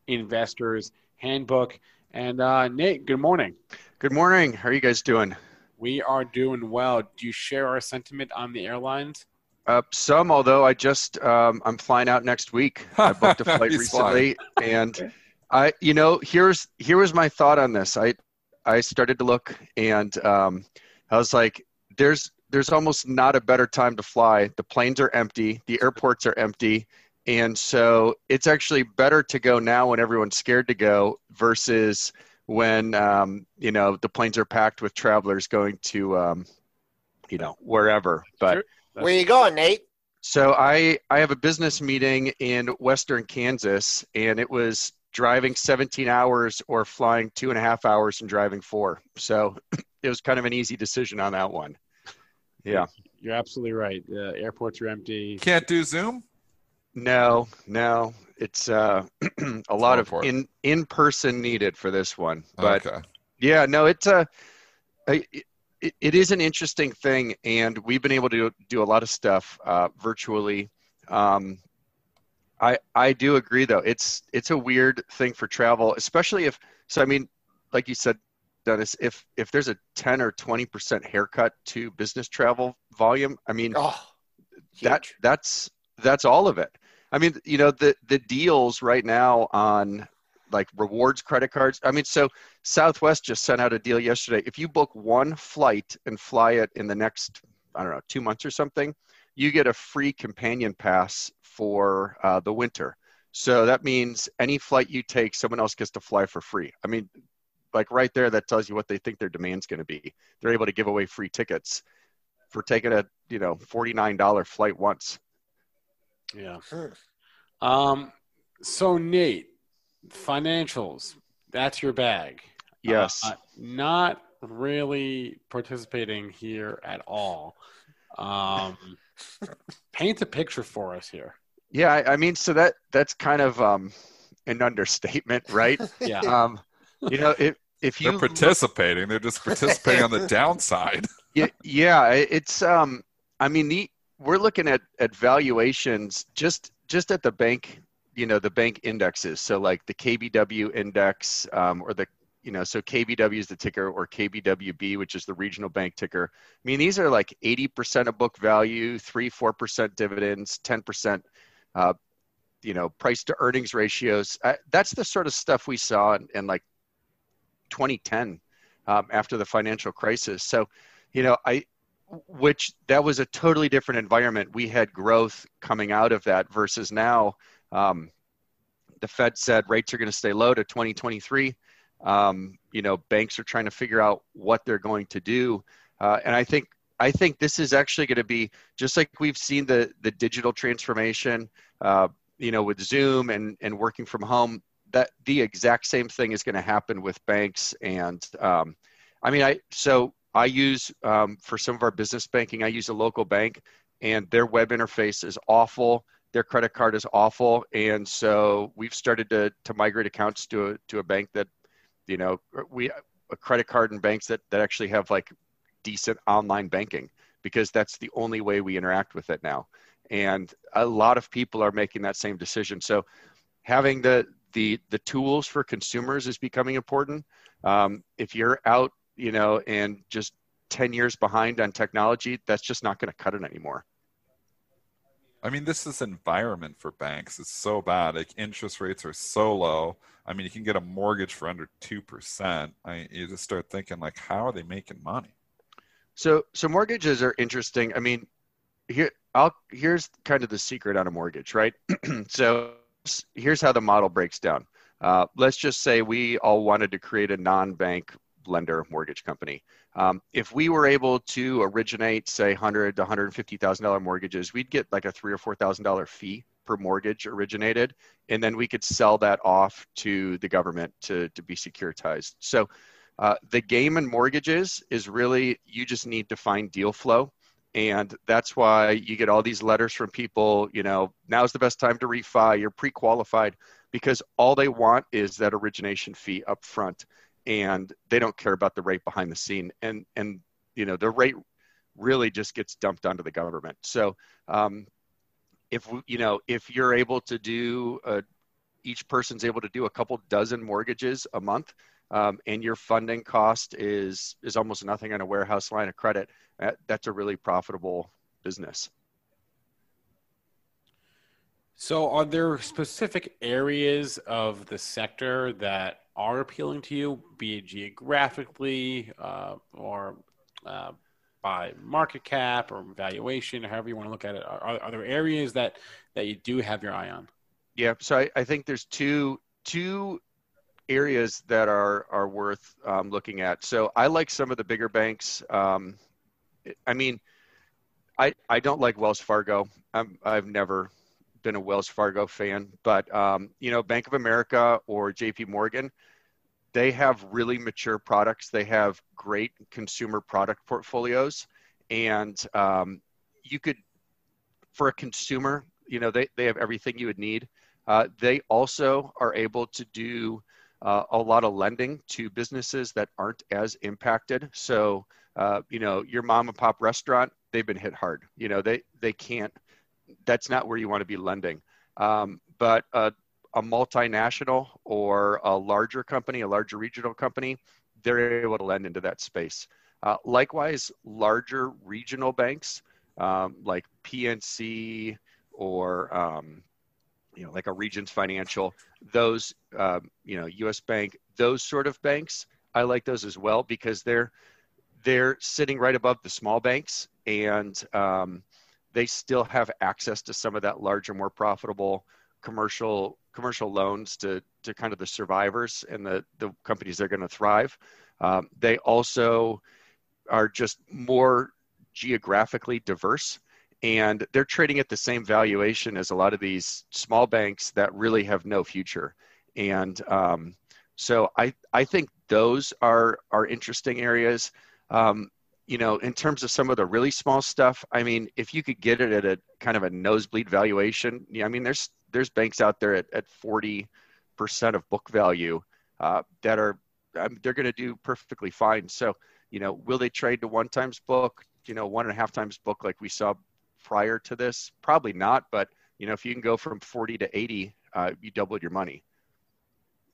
Investors Handbook. And uh, Nate, good morning. Good morning. How are you guys doing? We are doing well. Do you share our sentiment on the airlines? Uh, some, although I just um, I'm flying out next week. (laughs) I booked a flight recently, and I, you know, here's here was my thought on this. I I started to look, and um, I was like, there's there's almost not a better time to fly. The planes are empty, the airports are empty, and so it's actually better to go now when everyone's scared to go versus when um, you know the planes are packed with travelers going to um, you know wherever. But Sure. Where you going, Nate? so I I have a business meeting in Western Kansas, and it was driving 17 hours or flying two and a half hours and driving four. So (clears throat) it was kind of an easy decision on that one. Yeah. You're absolutely right. The airports are empty. Can't do Zoom. No, no, it's uh, (clears throat) a lot of important. in in person needed for this one. But okay. Yeah, no, it's a, a it, it is an interesting thing, and we've been able to do a lot of stuff uh, virtually. Um, I I do agree though. It's it's a weird thing for travel, especially if so. I mean, like you said, Dennis, if if there's a ten or twenty percent haircut to business travel volume, I mean, Oh, that huge. that's that's all of it. I mean, you know, the the deals right now on like rewards credit cards. I mean, so Southwest just sent out a deal yesterday. If you book one flight and fly it in the next, I don't know, two months or something, you get a free companion pass for uh, the winter. So that means any flight you take, someone else gets to fly for free. I mean, like right there, that tells you what they think their demand's going to be. They're able to give away free tickets for taking a you know forty nine dollar flight once. Yeah. Hmm. Um. So Nate, financials. That's your bag. Yes. Uh, not really participating here at all. Um, paint a picture for us here. Yeah, I, I mean, so that that's kind of um, an understatement, right? (laughs) Yeah. um, you know, if if you They're participating. They're just participating on the (laughs) downside. (laughs) yeah, yeah, it's um, I mean, the we're looking at at valuations just just at the bank you know the bank indexes so like the kbw index um, or the you know so kbw is the ticker or kbwb which is the regional bank ticker i mean these are like 80% of book value 3 4% dividends 10% uh, you know price to earnings ratios uh, that's the sort of stuff we saw in, in like 2010 um, after the financial crisis so you know i which that was a totally different environment. We had growth coming out of that versus now. Um, the Fed said rates are going to stay low to 2023. Um, you know, banks are trying to figure out what they're going to do, uh, and I think I think this is actually going to be just like we've seen the the digital transformation. Uh, you know, with Zoom and and working from home, that the exact same thing is going to happen with banks. And um, I mean, I so I use um, for some of our business banking, I use a local bank and their web interface is awful. Their credit card is awful. And so we've started to, to migrate accounts to a, to a bank that, you know, we, a credit card and banks that, that actually have like decent online banking because that's the only way we interact with it now. And a lot of people are making that same decision. So having the, the, the tools for consumers is becoming important. Um, if you're out you know, and just 10 years behind on technology, that's just not going to cut it anymore. I mean, this is environment for banks. It's so bad. Like interest rates are so low. I mean, you can get a mortgage for under two percent. I you just start thinking like, how are they making money? So, so mortgages are interesting. I mean, here, I'll here's kind of the secret on a mortgage, right? (clears throat) so, here's how the model breaks down. Uh, let's just say we all wanted to create a non-bank lender mortgage company. Um, if we were able to originate, say, hundred to hundred fifty thousand dollar mortgages, we'd get like a three or four thousand dollar fee per mortgage originated, and then we could sell that off to the government to to be securitized. So. Uh, the game in mortgages is really you just need to find deal flow and that's why you get all these letters from people you know now's the best time to refi you're pre-qualified because all they want is that origination fee up front and they don't care about the rate behind the scene. And and you know the rate really just gets dumped onto the government. So um, if you know if you're able to do a, each person's able to do a couple dozen mortgages a month um, and your funding cost is is almost nothing on a warehouse line of credit that, that's a really profitable business. So are there specific areas of the sector that are appealing to you, be it geographically uh, or uh, by market cap or valuation, however you want to look at it? Are, are, there areas that that you do have your eye on? Yeah, so I, I think there's two two areas that are are worth um, looking at. So I like some of the bigger banks. Um, I mean, I I don't like Wells Fargo. I'm, I've never been a Wells Fargo fan, but um, you know, Bank of America or J.P. Morgan, they have really mature products. They have great consumer product portfolios, and um, you could, for a consumer, you know, they they have everything you would need. Uh, they also are able to do uh, a lot of lending to businesses that aren't as impacted. So, uh, you know, your mom and pop restaurant, they've been hit hard. You know, they they can't that's not where you want to be lending. Um, but a, a multinational or a larger company, a larger regional company, they're able to lend into that space. Uh, likewise, larger regional banks um, like PNC or um, you know like a Regions Financial, those um, you know U.S. Bank, those sort of banks, I like those as well because they're they're sitting right above the small banks and um, they still have access to some of that larger, more profitable commercial commercial loans to to kind of the survivors and the the companies that are going to thrive. Um, they also are just more geographically diverse and they're trading at the same valuation as a lot of these small banks that really have no future and um, so I, I think those are are interesting areas um, you know, in terms of some of the really small stuff, I mean, if you could get it at a kind of a nosebleed valuation, yeah, I mean, there's there's banks out there at, at 40% of book value uh, that are um, they're going to do perfectly fine. So, you know, will they trade to one times book, you know, one and a half times book like we saw prior to this? Probably not, but you know, if you can go from 40 to 80, uh, you doubled your money.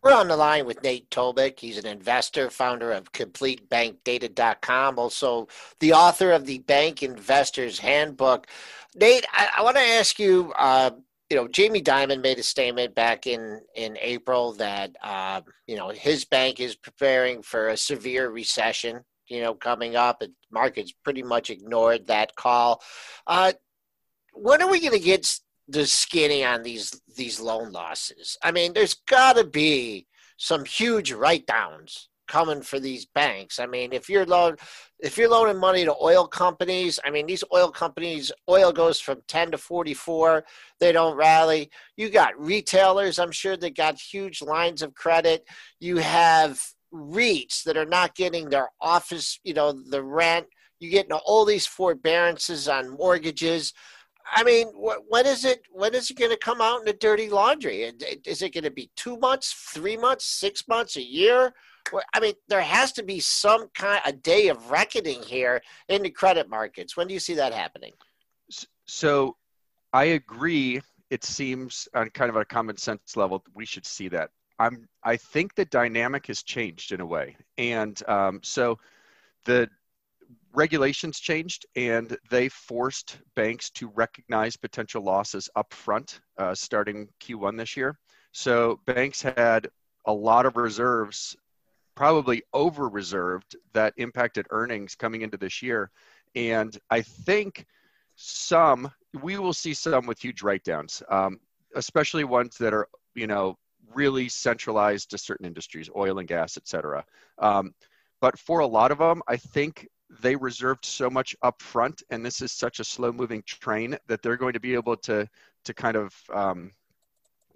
We're on the line with Nate Tobik. He's an investor, founder of CompleteBankData.com, also the author of the Bank Investors Handbook. Nate, I, I want to ask you. Uh, you know, Jamie Dimon made a statement back in in April that uh, you know his bank is preparing for a severe recession. You know, coming up, and markets pretty much ignored that call. Uh, when are we going to get the skinny on these these loan losses. I mean, there's got to be some huge write downs coming for these banks. I mean, if you're loan if you're loaning money to oil companies, I mean, these oil companies, oil goes from 10 to 44, they don't rally. You got retailers, I'm sure that got huge lines of credit. You have REITs that are not getting their office, you know, the rent. You get all these forbearances on mortgages. I mean, when is it? When is it going to come out in the dirty laundry? Is it going to be two months, three months, six months, a year? I mean, there has to be some kind a day of reckoning here in the credit markets. When do you see that happening? So, I agree. It seems on kind of a common sense level we should see that. I'm. I think the dynamic has changed in a way, and um, so the regulations changed and they forced banks to recognize potential losses up front uh, starting Q1 this year. So banks had a lot of reserves, probably over reserved, that impacted earnings coming into this year. And I think some, we will see some with huge write downs, um, especially ones that are, you know, really centralized to certain industries, oil and gas, et cetera. Um, but for a lot of them, I think they reserved so much up front and this is such a slow moving train that they're going to be able to to kind of um,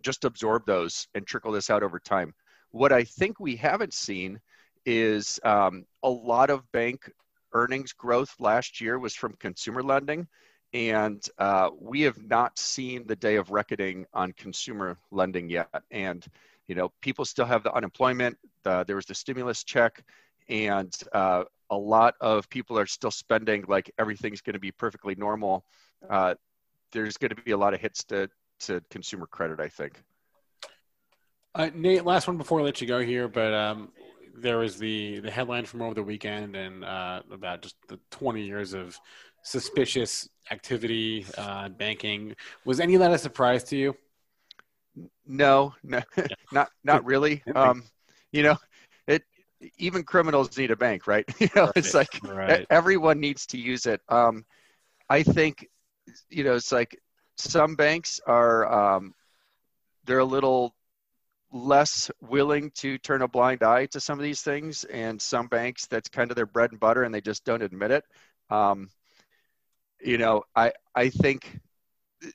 just absorb those and trickle this out over time. What i think we haven't seen is um, a lot of bank earnings growth last year was from consumer lending and uh, we have not seen the day of reckoning on consumer lending yet. And you know people still have the unemployment the, there was the stimulus check and uh, a lot of people are still spending like everything's going to be perfectly normal. Uh, there's going to be a lot of hits to, to consumer credit, I think. Uh, Nate, last one before I let you go here, but um, there was the, the headline from over the weekend and uh, about just the 20 years of suspicious activity, uh, banking. Was any of that a surprise to you? No, no, (laughs) not not really. (laughs) Um, you know, even criminals need a bank, right? (laughs) you know, right. it's like right. everyone needs to use it. Um, I think, you know, it's like some banks are um, they're a little less willing to turn a blind eye to some of these things, and some banks that's kind of their bread and butter, and they just don't admit it. Um, you know, I I think,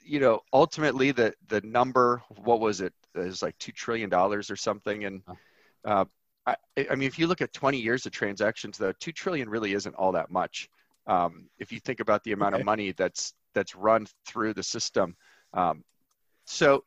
you know, ultimately the the number, what was it? It was like two trillion dollars or something, and uh, I, I mean, if you look at 20 years of transactions, though, two trillion really isn't all that much. Um, if you think about the amount okay. of money that's that's run through the system, um, so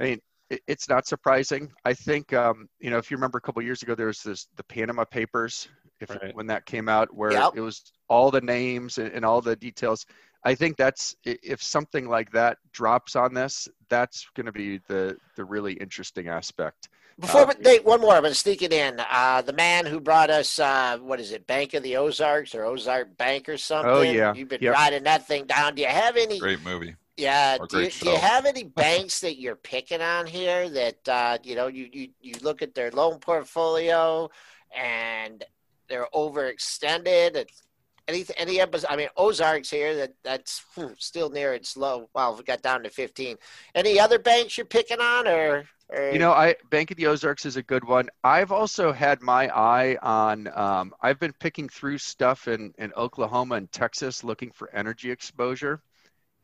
I mean, it, it's not surprising. I think um, you know, if you remember a couple years ago, there was this the Panama Papers, if right. when that came out, where yep. it was all the names and, and all the details. I think that's if something like that drops on this, that's going to be the the really interesting aspect. Before, uh, Nate, one more. I'm going to sneak it in. Uh, the man who brought us, uh, what is it, Bank of the Ozarks or Ozark Bank or something? Oh yeah, you've been yep. riding that thing down. Do you have any? Great movie. Yeah. Do you, do you, have any (laughs) banks that you're picking on here that uh, you know you, you you look at their loan portfolio and they're overextended? It's, any any episode? I mean, Ozarks here that that's hmm, still near its low. Well, we got down to 15. Any other banks you're picking on, or you know, I Bank of the Ozarks is a good one. I've also had my eye on. Um, I've been picking through stuff in in Oklahoma and Texas, looking for energy exposure,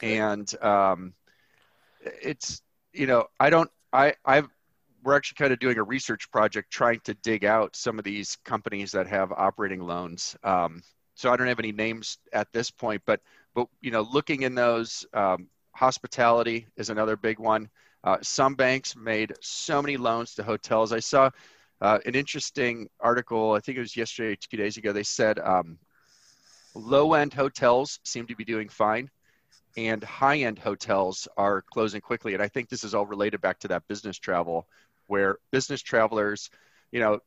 and um, it's you know I don't I I've we're actually kind of doing a research project trying to dig out some of these companies that have operating loans. Um, so I don't have any names at this point, but but you know, looking in those, um, hospitality is another big one. Uh, some banks made so many loans to hotels. I saw uh, an interesting article, I think it was yesterday, two days ago. They said um, low end hotels seem to be doing fine, and high-end hotels are closing quickly. And I think this is all related back to that business travel, where business travelers, you know,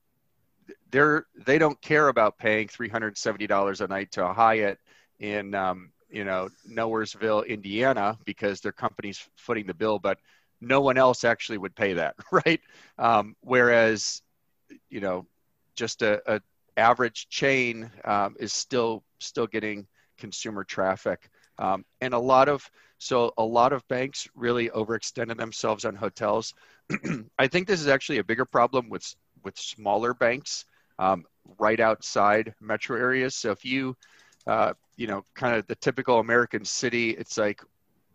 they're they don't care about paying $370 a night to a Hyatt in um, you know Nowheresville, Indiana, because their company's footing the bill, but no one else actually would pay that, (laughs) right? Um, whereas, you know, just a, a average chain um, is still still getting consumer traffic, um, and a lot of so a lot of banks really overextended themselves on hotels. (clears throat) I think this is actually a bigger problem with with smaller banks um, right outside metro areas. So if you uh, you know, kind of the typical American city, it's like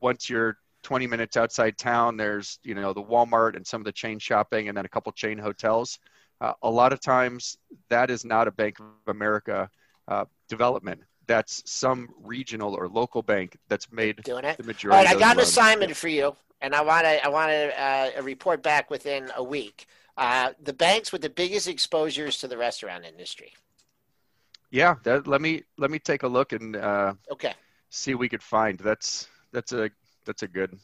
once you're 20 minutes outside town, there's, you know, the Walmart and some of the chain shopping and then a couple chain hotels. Uh, a lot of times that is not a Bank of America uh, development. That's some regional or local bank that's made Doing it. the majority. All right, I got an loans. assignment for you, and I want to I want to uh, a report back within a week. Uh, the banks with the biggest exposures to the restaurant industry. Yeah, that, let me let me take a look and uh, Okay. see what we could find. That's that's a that's a good.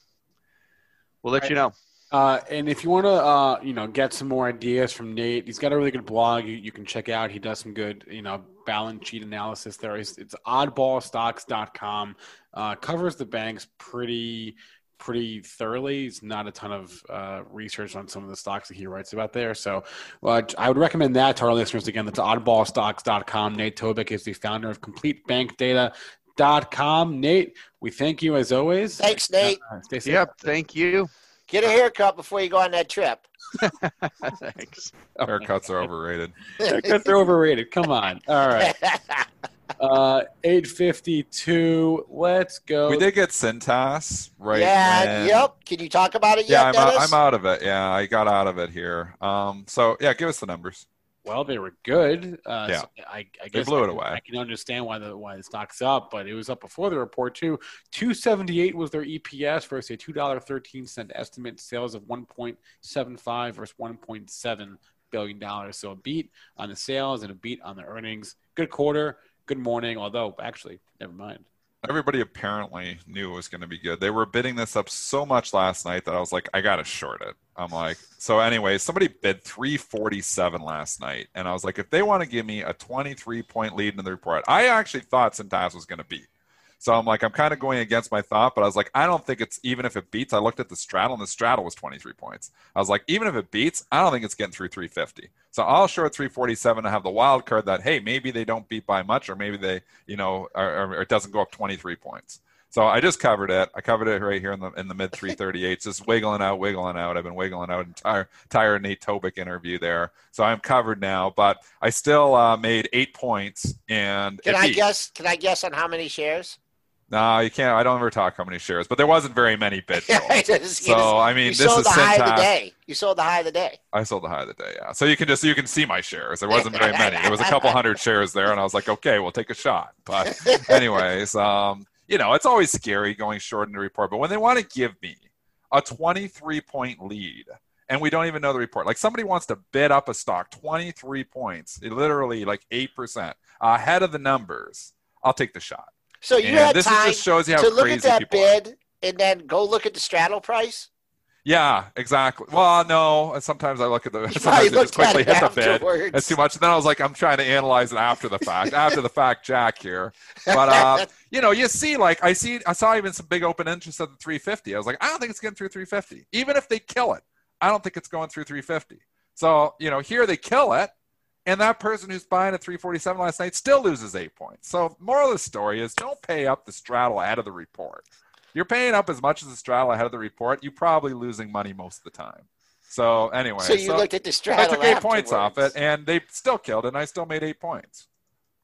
We'll let Right. you know. Uh, and if you want to, uh, you know, get some more ideas from Nate, he's got a really good blog you, you can check out. He does some good, you know, balance sheet analysis there. It's, it's oddballstocks.com. Uh, covers the banks pretty, pretty thoroughly. It's not a ton of uh, research on some of the stocks that he writes about there. So uh, I would recommend that to our listeners. Again, that's oddballstocks.com. Nate Tobik is the founder of CompleteBankData.com. Nate, we thank you as always. Thanks, Nate. Uh, stay safe. Yep. Thank you. Get a haircut before you go on that trip. Thanks. (laughs) Haircuts are overrated. Haircuts are overrated. Come on. All right. (laughs) Uh, 852. Let's go. We did get Cintas right. yeah. when- Yep. Can you talk about it Yeah, yet, I'm out, I'm out of it. Yeah, I got out of it here. Um, so yeah, give us the numbers. Well, they were good. Uh, Yeah. so I, I guess blew I it can- away. I can understand why the why the stock's up, but it was up before the report too. Two seventy eight was their EPS versus a two dollar thirteen cent estimate. Sales of one point seven five versus one point seven billion dollars. So a beat on the sales and a beat on the earnings. Good quarter. Good morning. Although actually, never mind. Everybody apparently knew it was going to be good. They were bidding this up so much last night that I was like, I got to short it. I'm like, so anyway, somebody bid 347 last night. And I was like, if they want to give me a 23 point lead in the report, I actually thought Cintas was going to beat. So I'm like, I'm kind of going against my thought, but I was like, I don't think it's even if it beats. I looked at the straddle, and the straddle was 23 points. I was like, even if it beats, I don't think it's getting through 350. So I'll short 347 and have the wild card that hey, maybe they don't beat by much, or maybe they, you know, or, or it doesn't go up 23 points. So I just covered it. I covered it right here in the in the mid 338s, just wiggling out, wiggling out. I've been wiggling out entire entire Nate Tobik interview there. So I'm covered now, but I still uh, made eight points and Can I guess? Can I guess on how many shares? No, you can't. I don't ever talk how many shares, but there wasn't very many bid I goals. just- So I mean, this sold is the high of the day. You sold the high of the day. I sold the high of the day, yeah. So you can just you can see my shares. There wasn't very (laughs) many. There was a couple hundred shares there, and I was like, okay, we'll take a shot. But (laughs) anyways, um, you know, it's always scary going short in the report. But when they want to give me a 23 point lead, and we don't even know the report, like somebody wants to bid up a stock 23 points, literally like eight percent ahead of the numbers, I'll take the shot. So you and had this time just shows you how to look at that people are. bid and then go look at the straddle price. Yeah, exactly. Well, no. Sometimes I look at the. Sometimes I just quickly it hit the bid. It's too much. And then I was like, I'm trying to analyze it after the fact, after the fact, Jack here. But uh, (laughs) you know, you see, like I see, I saw even some big open interest at the 350. I was like, I don't think it's getting through 350. Even if they kill it, I don't think it's going through 350. So you know, here they kill it, and that person who's buying at 347 last night still loses eight points. So moral of the story is, don't pay up the straddle out of the report. You're paying up as much as the straddle ahead of the report. You're probably losing money most of the time. So anyway, So you looked at the straddle. I took eight points off it, and they still killed and I still made eight points.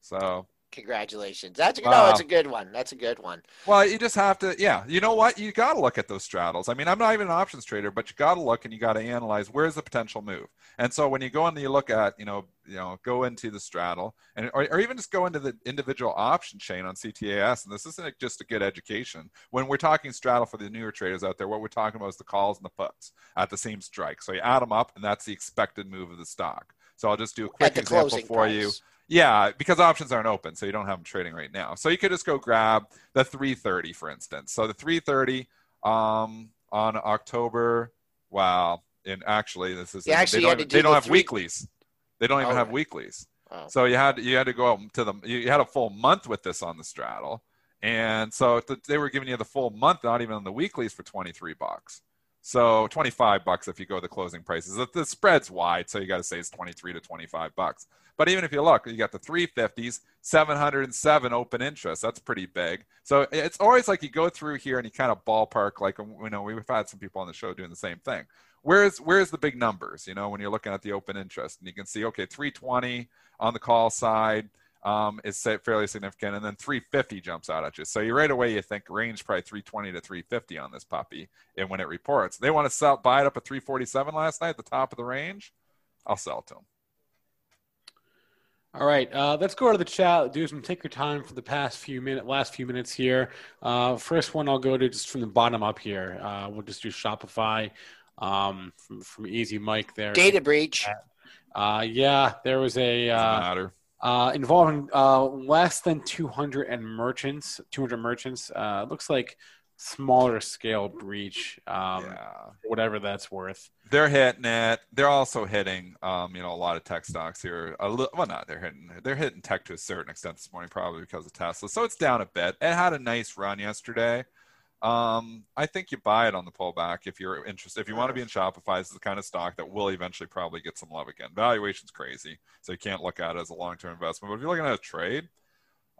So, Congratulations. That's a, no, Wow. Oh, that's a good one. That's a good one. well, you just have to, yeah. You know what? You got to look at those straddles. I mean, I'm not even an options trader, but you got to look and you got to analyze where's the potential move. And so when you go in, and you look at, you know, you know, go into the straddle, and or, or even just go into the individual option chain on CTAS. And this isn't just a good education. When we're talking straddle for the newer traders out there, what we're talking about is the calls and the puts at the same strike. So you add them up, and that's the expected move of the stock. So I'll just do a quick example for price. you. Yeah, because options aren't open, so you don't have them trading right now. So you could just go grab the 330, for instance. So the 330 um, on October. Wow, and actually, this is yeah, actually they don't, do they don't the have three... weeklies. They don't even oh, have weeklies. Oh. So you had you had to go out to them. You had a full month with this on the straddle, and so they were giving you the full month, not even on the weeklies, for 23 bucks. So 25 bucks if you go the closing prices. The, the spread's wide, so you got to say it's 23 to 25 bucks. But even if you look, you got the 350s, 707 open interest. That's pretty big. So it's always like you go through here and you kind of ballpark. Like you know, we've had some people on the show doing the same thing. Where's where's the big numbers? You know, when you're looking at the open interest, and you can see okay, 320 on the call side, um, is fairly significant, and then 350 jumps out at you. So you right away you think range probably 320 to 350 on this puppy, and when it reports, they want to sell buy it up at 347 last night, the top of the range. I'll sell it to them. All right, uh, let's go to the chat. Do some take your time for the past few minute, last few minutes here. Uh, first one, I'll go to just from the bottom up here. Uh, we'll just do Shopify um, from, from Easy Mike there. Data breach. Uh, yeah, there was a uh, matter uh, involving uh, less than 200 and merchants, 200 merchants. Uh, looks like smaller scale breach, um, yeah. whatever that's worth. They're hitting it. They're also hitting, um, you know, a lot of tech stocks here. A li- well, not they're hitting. They're hitting tech to a certain extent this morning, probably because of Tesla. So it's down a bit. It had a nice run yesterday. Um, I think you buy it on the pullback if you're interested. If you want to be in Shopify, this is the kind of stock that will eventually probably get some love again. Valuation's crazy, so you can't look at it as a long-term investment. But if you're looking at a trade,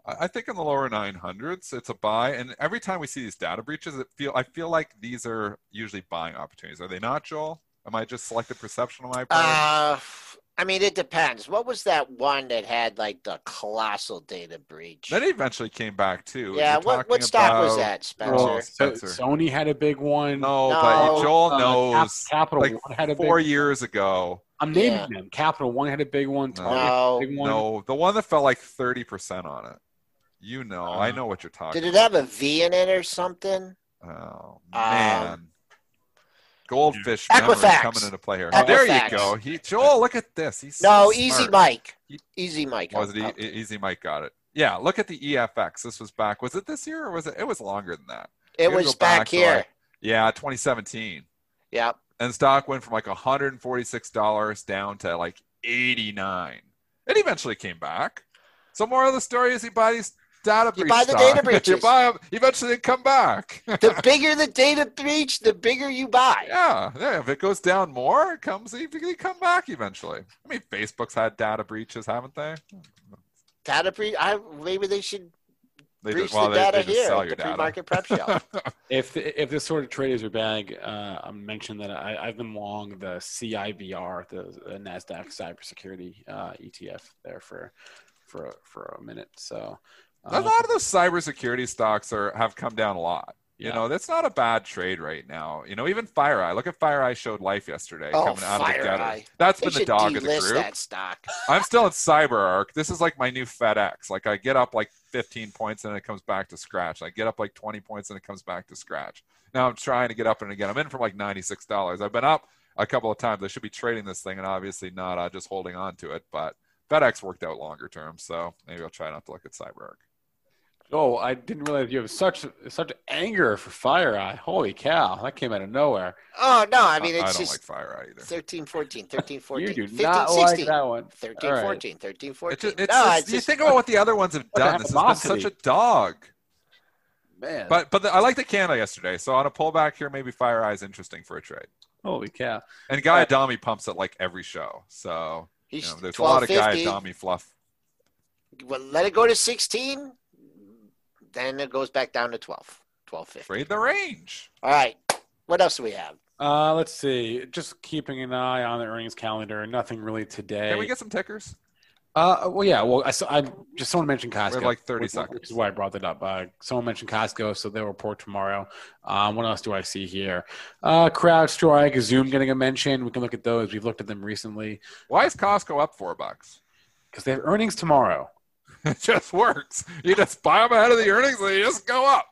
I think in the lower 900s, it's a buy. And every time we see these data breaches, it feel I feel like these are usually buying opportunities. Are they not, Joel? Am I just selective perception on my part? Uh, I mean, it depends. What was that one that had like the colossal data breach? That eventually came back too. Yeah, what, what stock about... was that, Spencer? Well, Spencer? Sony had a big one. No, no but Joel uh, knows. Capital like One had a four big years ago. I'm naming yeah. them. Capital One had a big one. No, big one. no, the one that fell like thirty percent on it. You know, uh, I know what you're talking. Did it have a V in it or something? Oh man. Um, goldfish Equifax. coming into play here. Equifax. There you go. He Joel, look at this. He's no so easy Mike. Easy Mike. Was it e- easy Mike got it? Yeah. Look at the EFX. This was back. Was it this year or was it? It was longer than that. It was back, back here. Like, yeah, 2017. Yep. And stock went from like 146 dollars down to like 89. It eventually came back. So more of the story is he buy these data breach. You buy the stock. data breaches. (laughs) you buy them, eventually they come back. the (laughs) bigger the data breach, the bigger you buy. Yeah, yeah. If it goes down more, it comes. They come back eventually. I mean, Facebook's had data breaches, haven't they? Data breach. I maybe they should they breach just, well, the they, data they here at the data. pre-market prep (laughs) shelf. if if this sort of trade is your bag, uh, I mentioned that I, I've been long the CIBR, the, the Nasdaq cybersecurity uh, ETF, there for for for a minute. So a lot of those cybersecurity stocks are have come down a lot. You yeah. know, that's not a bad trade right now. You know, even FireEye. Look at FireEye showed life yesterday oh, coming out Fire of the gutter. Eye. That's they been the dog of the group. That stock. (laughs) I'm still in CyberArk. This is like my new FedEx. Like I get up like 15 points and it comes back to scratch. I get up like 20 points and it comes back to scratch. Now I'm trying to get up and again. I'm in from like $96. I've been up a couple of times. I should be trading this thing and obviously not uh, just holding on to it. But FedEx worked out longer term, so maybe I'll try not to look at CyberArk. Oh, I didn't realize you have such such anger for FireEye. Holy cow, that came out of nowhere. Oh no, I mean it's I don't just like FireEye either. 13, 14, 13, (laughs) 14, you do 15, not 16, like that one. 13, right. 14, 13, 14. It's just, it's no, just, it's you just, think about what the other ones have (laughs) done. This has been such a dog. Man. But but the, I like the candle yesterday. So on a pullback here, maybe FireEye is interesting for a trade. Holy cow! And Guy Adami pumps it like every show. So you know, there's a lot of Guy Adami fluff. Well, let it go to 16 then it goes back down to 12, 12.50. Trade the range. All right. What else do we have? Uh, let's see. Just keeping an eye on the earnings calendar. Nothing really today. Can we get some tickers? Uh, well, yeah. Well, I, I just someone mentioned Costco. We have like thirty which, seconds. Which is why I brought that up. Uh, someone mentioned Costco, so they'll report tomorrow. Um, what else do I see here? Uh, CrowdStrike, Zoom getting a mention. We can look at those. We've looked at them recently. Why is Costco up four bucks? Because they have earnings tomorrow. (laughs) It just works. You just buy them ahead of the earnings, and they just go up.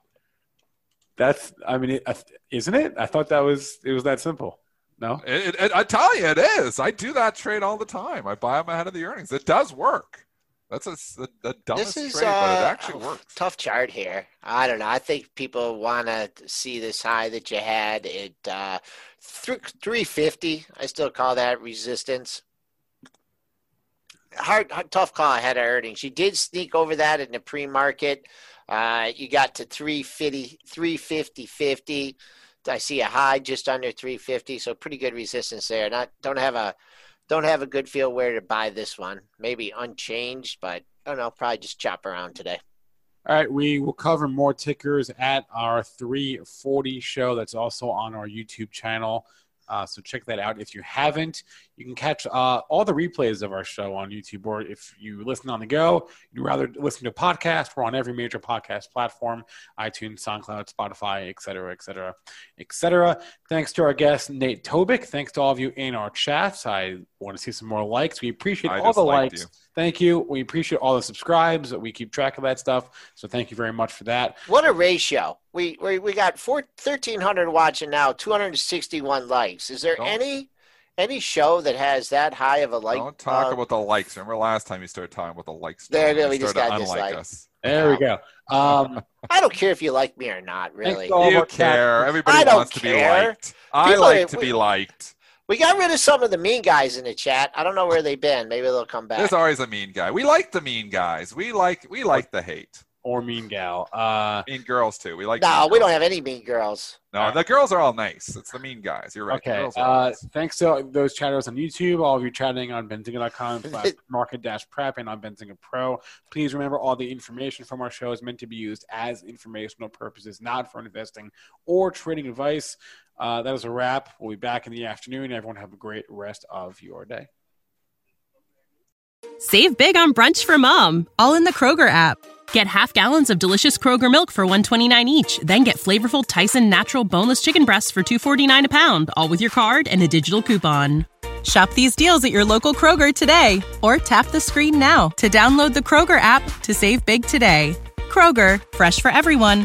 That's, I mean, is isn't it? I thought that was it was that simple. No. It, it, I tell you, it is. I do that trade all the time. I buy them ahead of the earnings. It does work. That's a, the, the dumbest This is trade, but it uh, actually a works. tough chart here. I don't know. I think people want to see this high that you had at uh, th- 350. I still call that resistance. Hard, hard, tough call ahead of earnings. You did sneak over that in the pre-market. Uh, you got to 350, 350, 50. I see a high just under 350, so pretty good resistance there. Not don't have a don't have a good feel where to buy this one. Maybe unchanged, but I don't know. Probably just chop around today. All right, we will cover more tickers at our 340 show. That's also on our YouTube channel. Uh, so check that out. If you haven't, you can catch uh, all the replays of our show on YouTube. Or if you listen on the go, you'd rather listen to a podcast, we're on every major podcast platform iTunes, SoundCloud, Spotify, etc., etc., et cetera, et cetera. Thanks to our guest, Nate Tobik. Thanks to all of you in our chats. I want to see some more likes. We appreciate I all the likes. you. Thank you. We appreciate all the subscribes. We keep track of that stuff. So thank you very much for that. What a ratio. We we, we got four, 1,300 watching now, 261 likes. Is there Don't- any any show that has that high of a like? Don't talk uh, about the likes. Remember last time you started talking about the likes? There, John? there, we just got to disliked. us. There we go. Um, (laughs) I don't care if you like me or not, really. Thanks to all You care. Everybody I don't wants to be care. liked. I People like are- to be liked. We got rid of some of the mean guys in the chat. I don't know where they've been. Maybe they'll come back. There's always a mean guy. We like the mean guys. We like we like the hate. or Mean Gal. Uh, Mean girls too. We like. No, mean we don't have any mean girls. No, the girls are all nice. It's the mean guys. You're right. Okay. girls are all Uh, nice. thanks to those chatters on YouTube, all of you chatting on Benzinga.com, (laughs) market dash prep, and on Benzinga Pro. Please remember all the information from our show is meant to be used as informational purposes, not for investing or trading advice. Uh, that is a wrap. We'll be back in the afternoon. Everyone have a great rest of your day. Save big on brunch for mom, all in the Kroger app. Get half gallons of delicious Kroger milk for 129 each, then get flavorful Tyson natural boneless chicken breasts for 249 a pound, all with your card and a digital coupon. Shop these deals at your local Kroger today or tap the screen now to download the Kroger app to save big today. Kroger, fresh for everyone.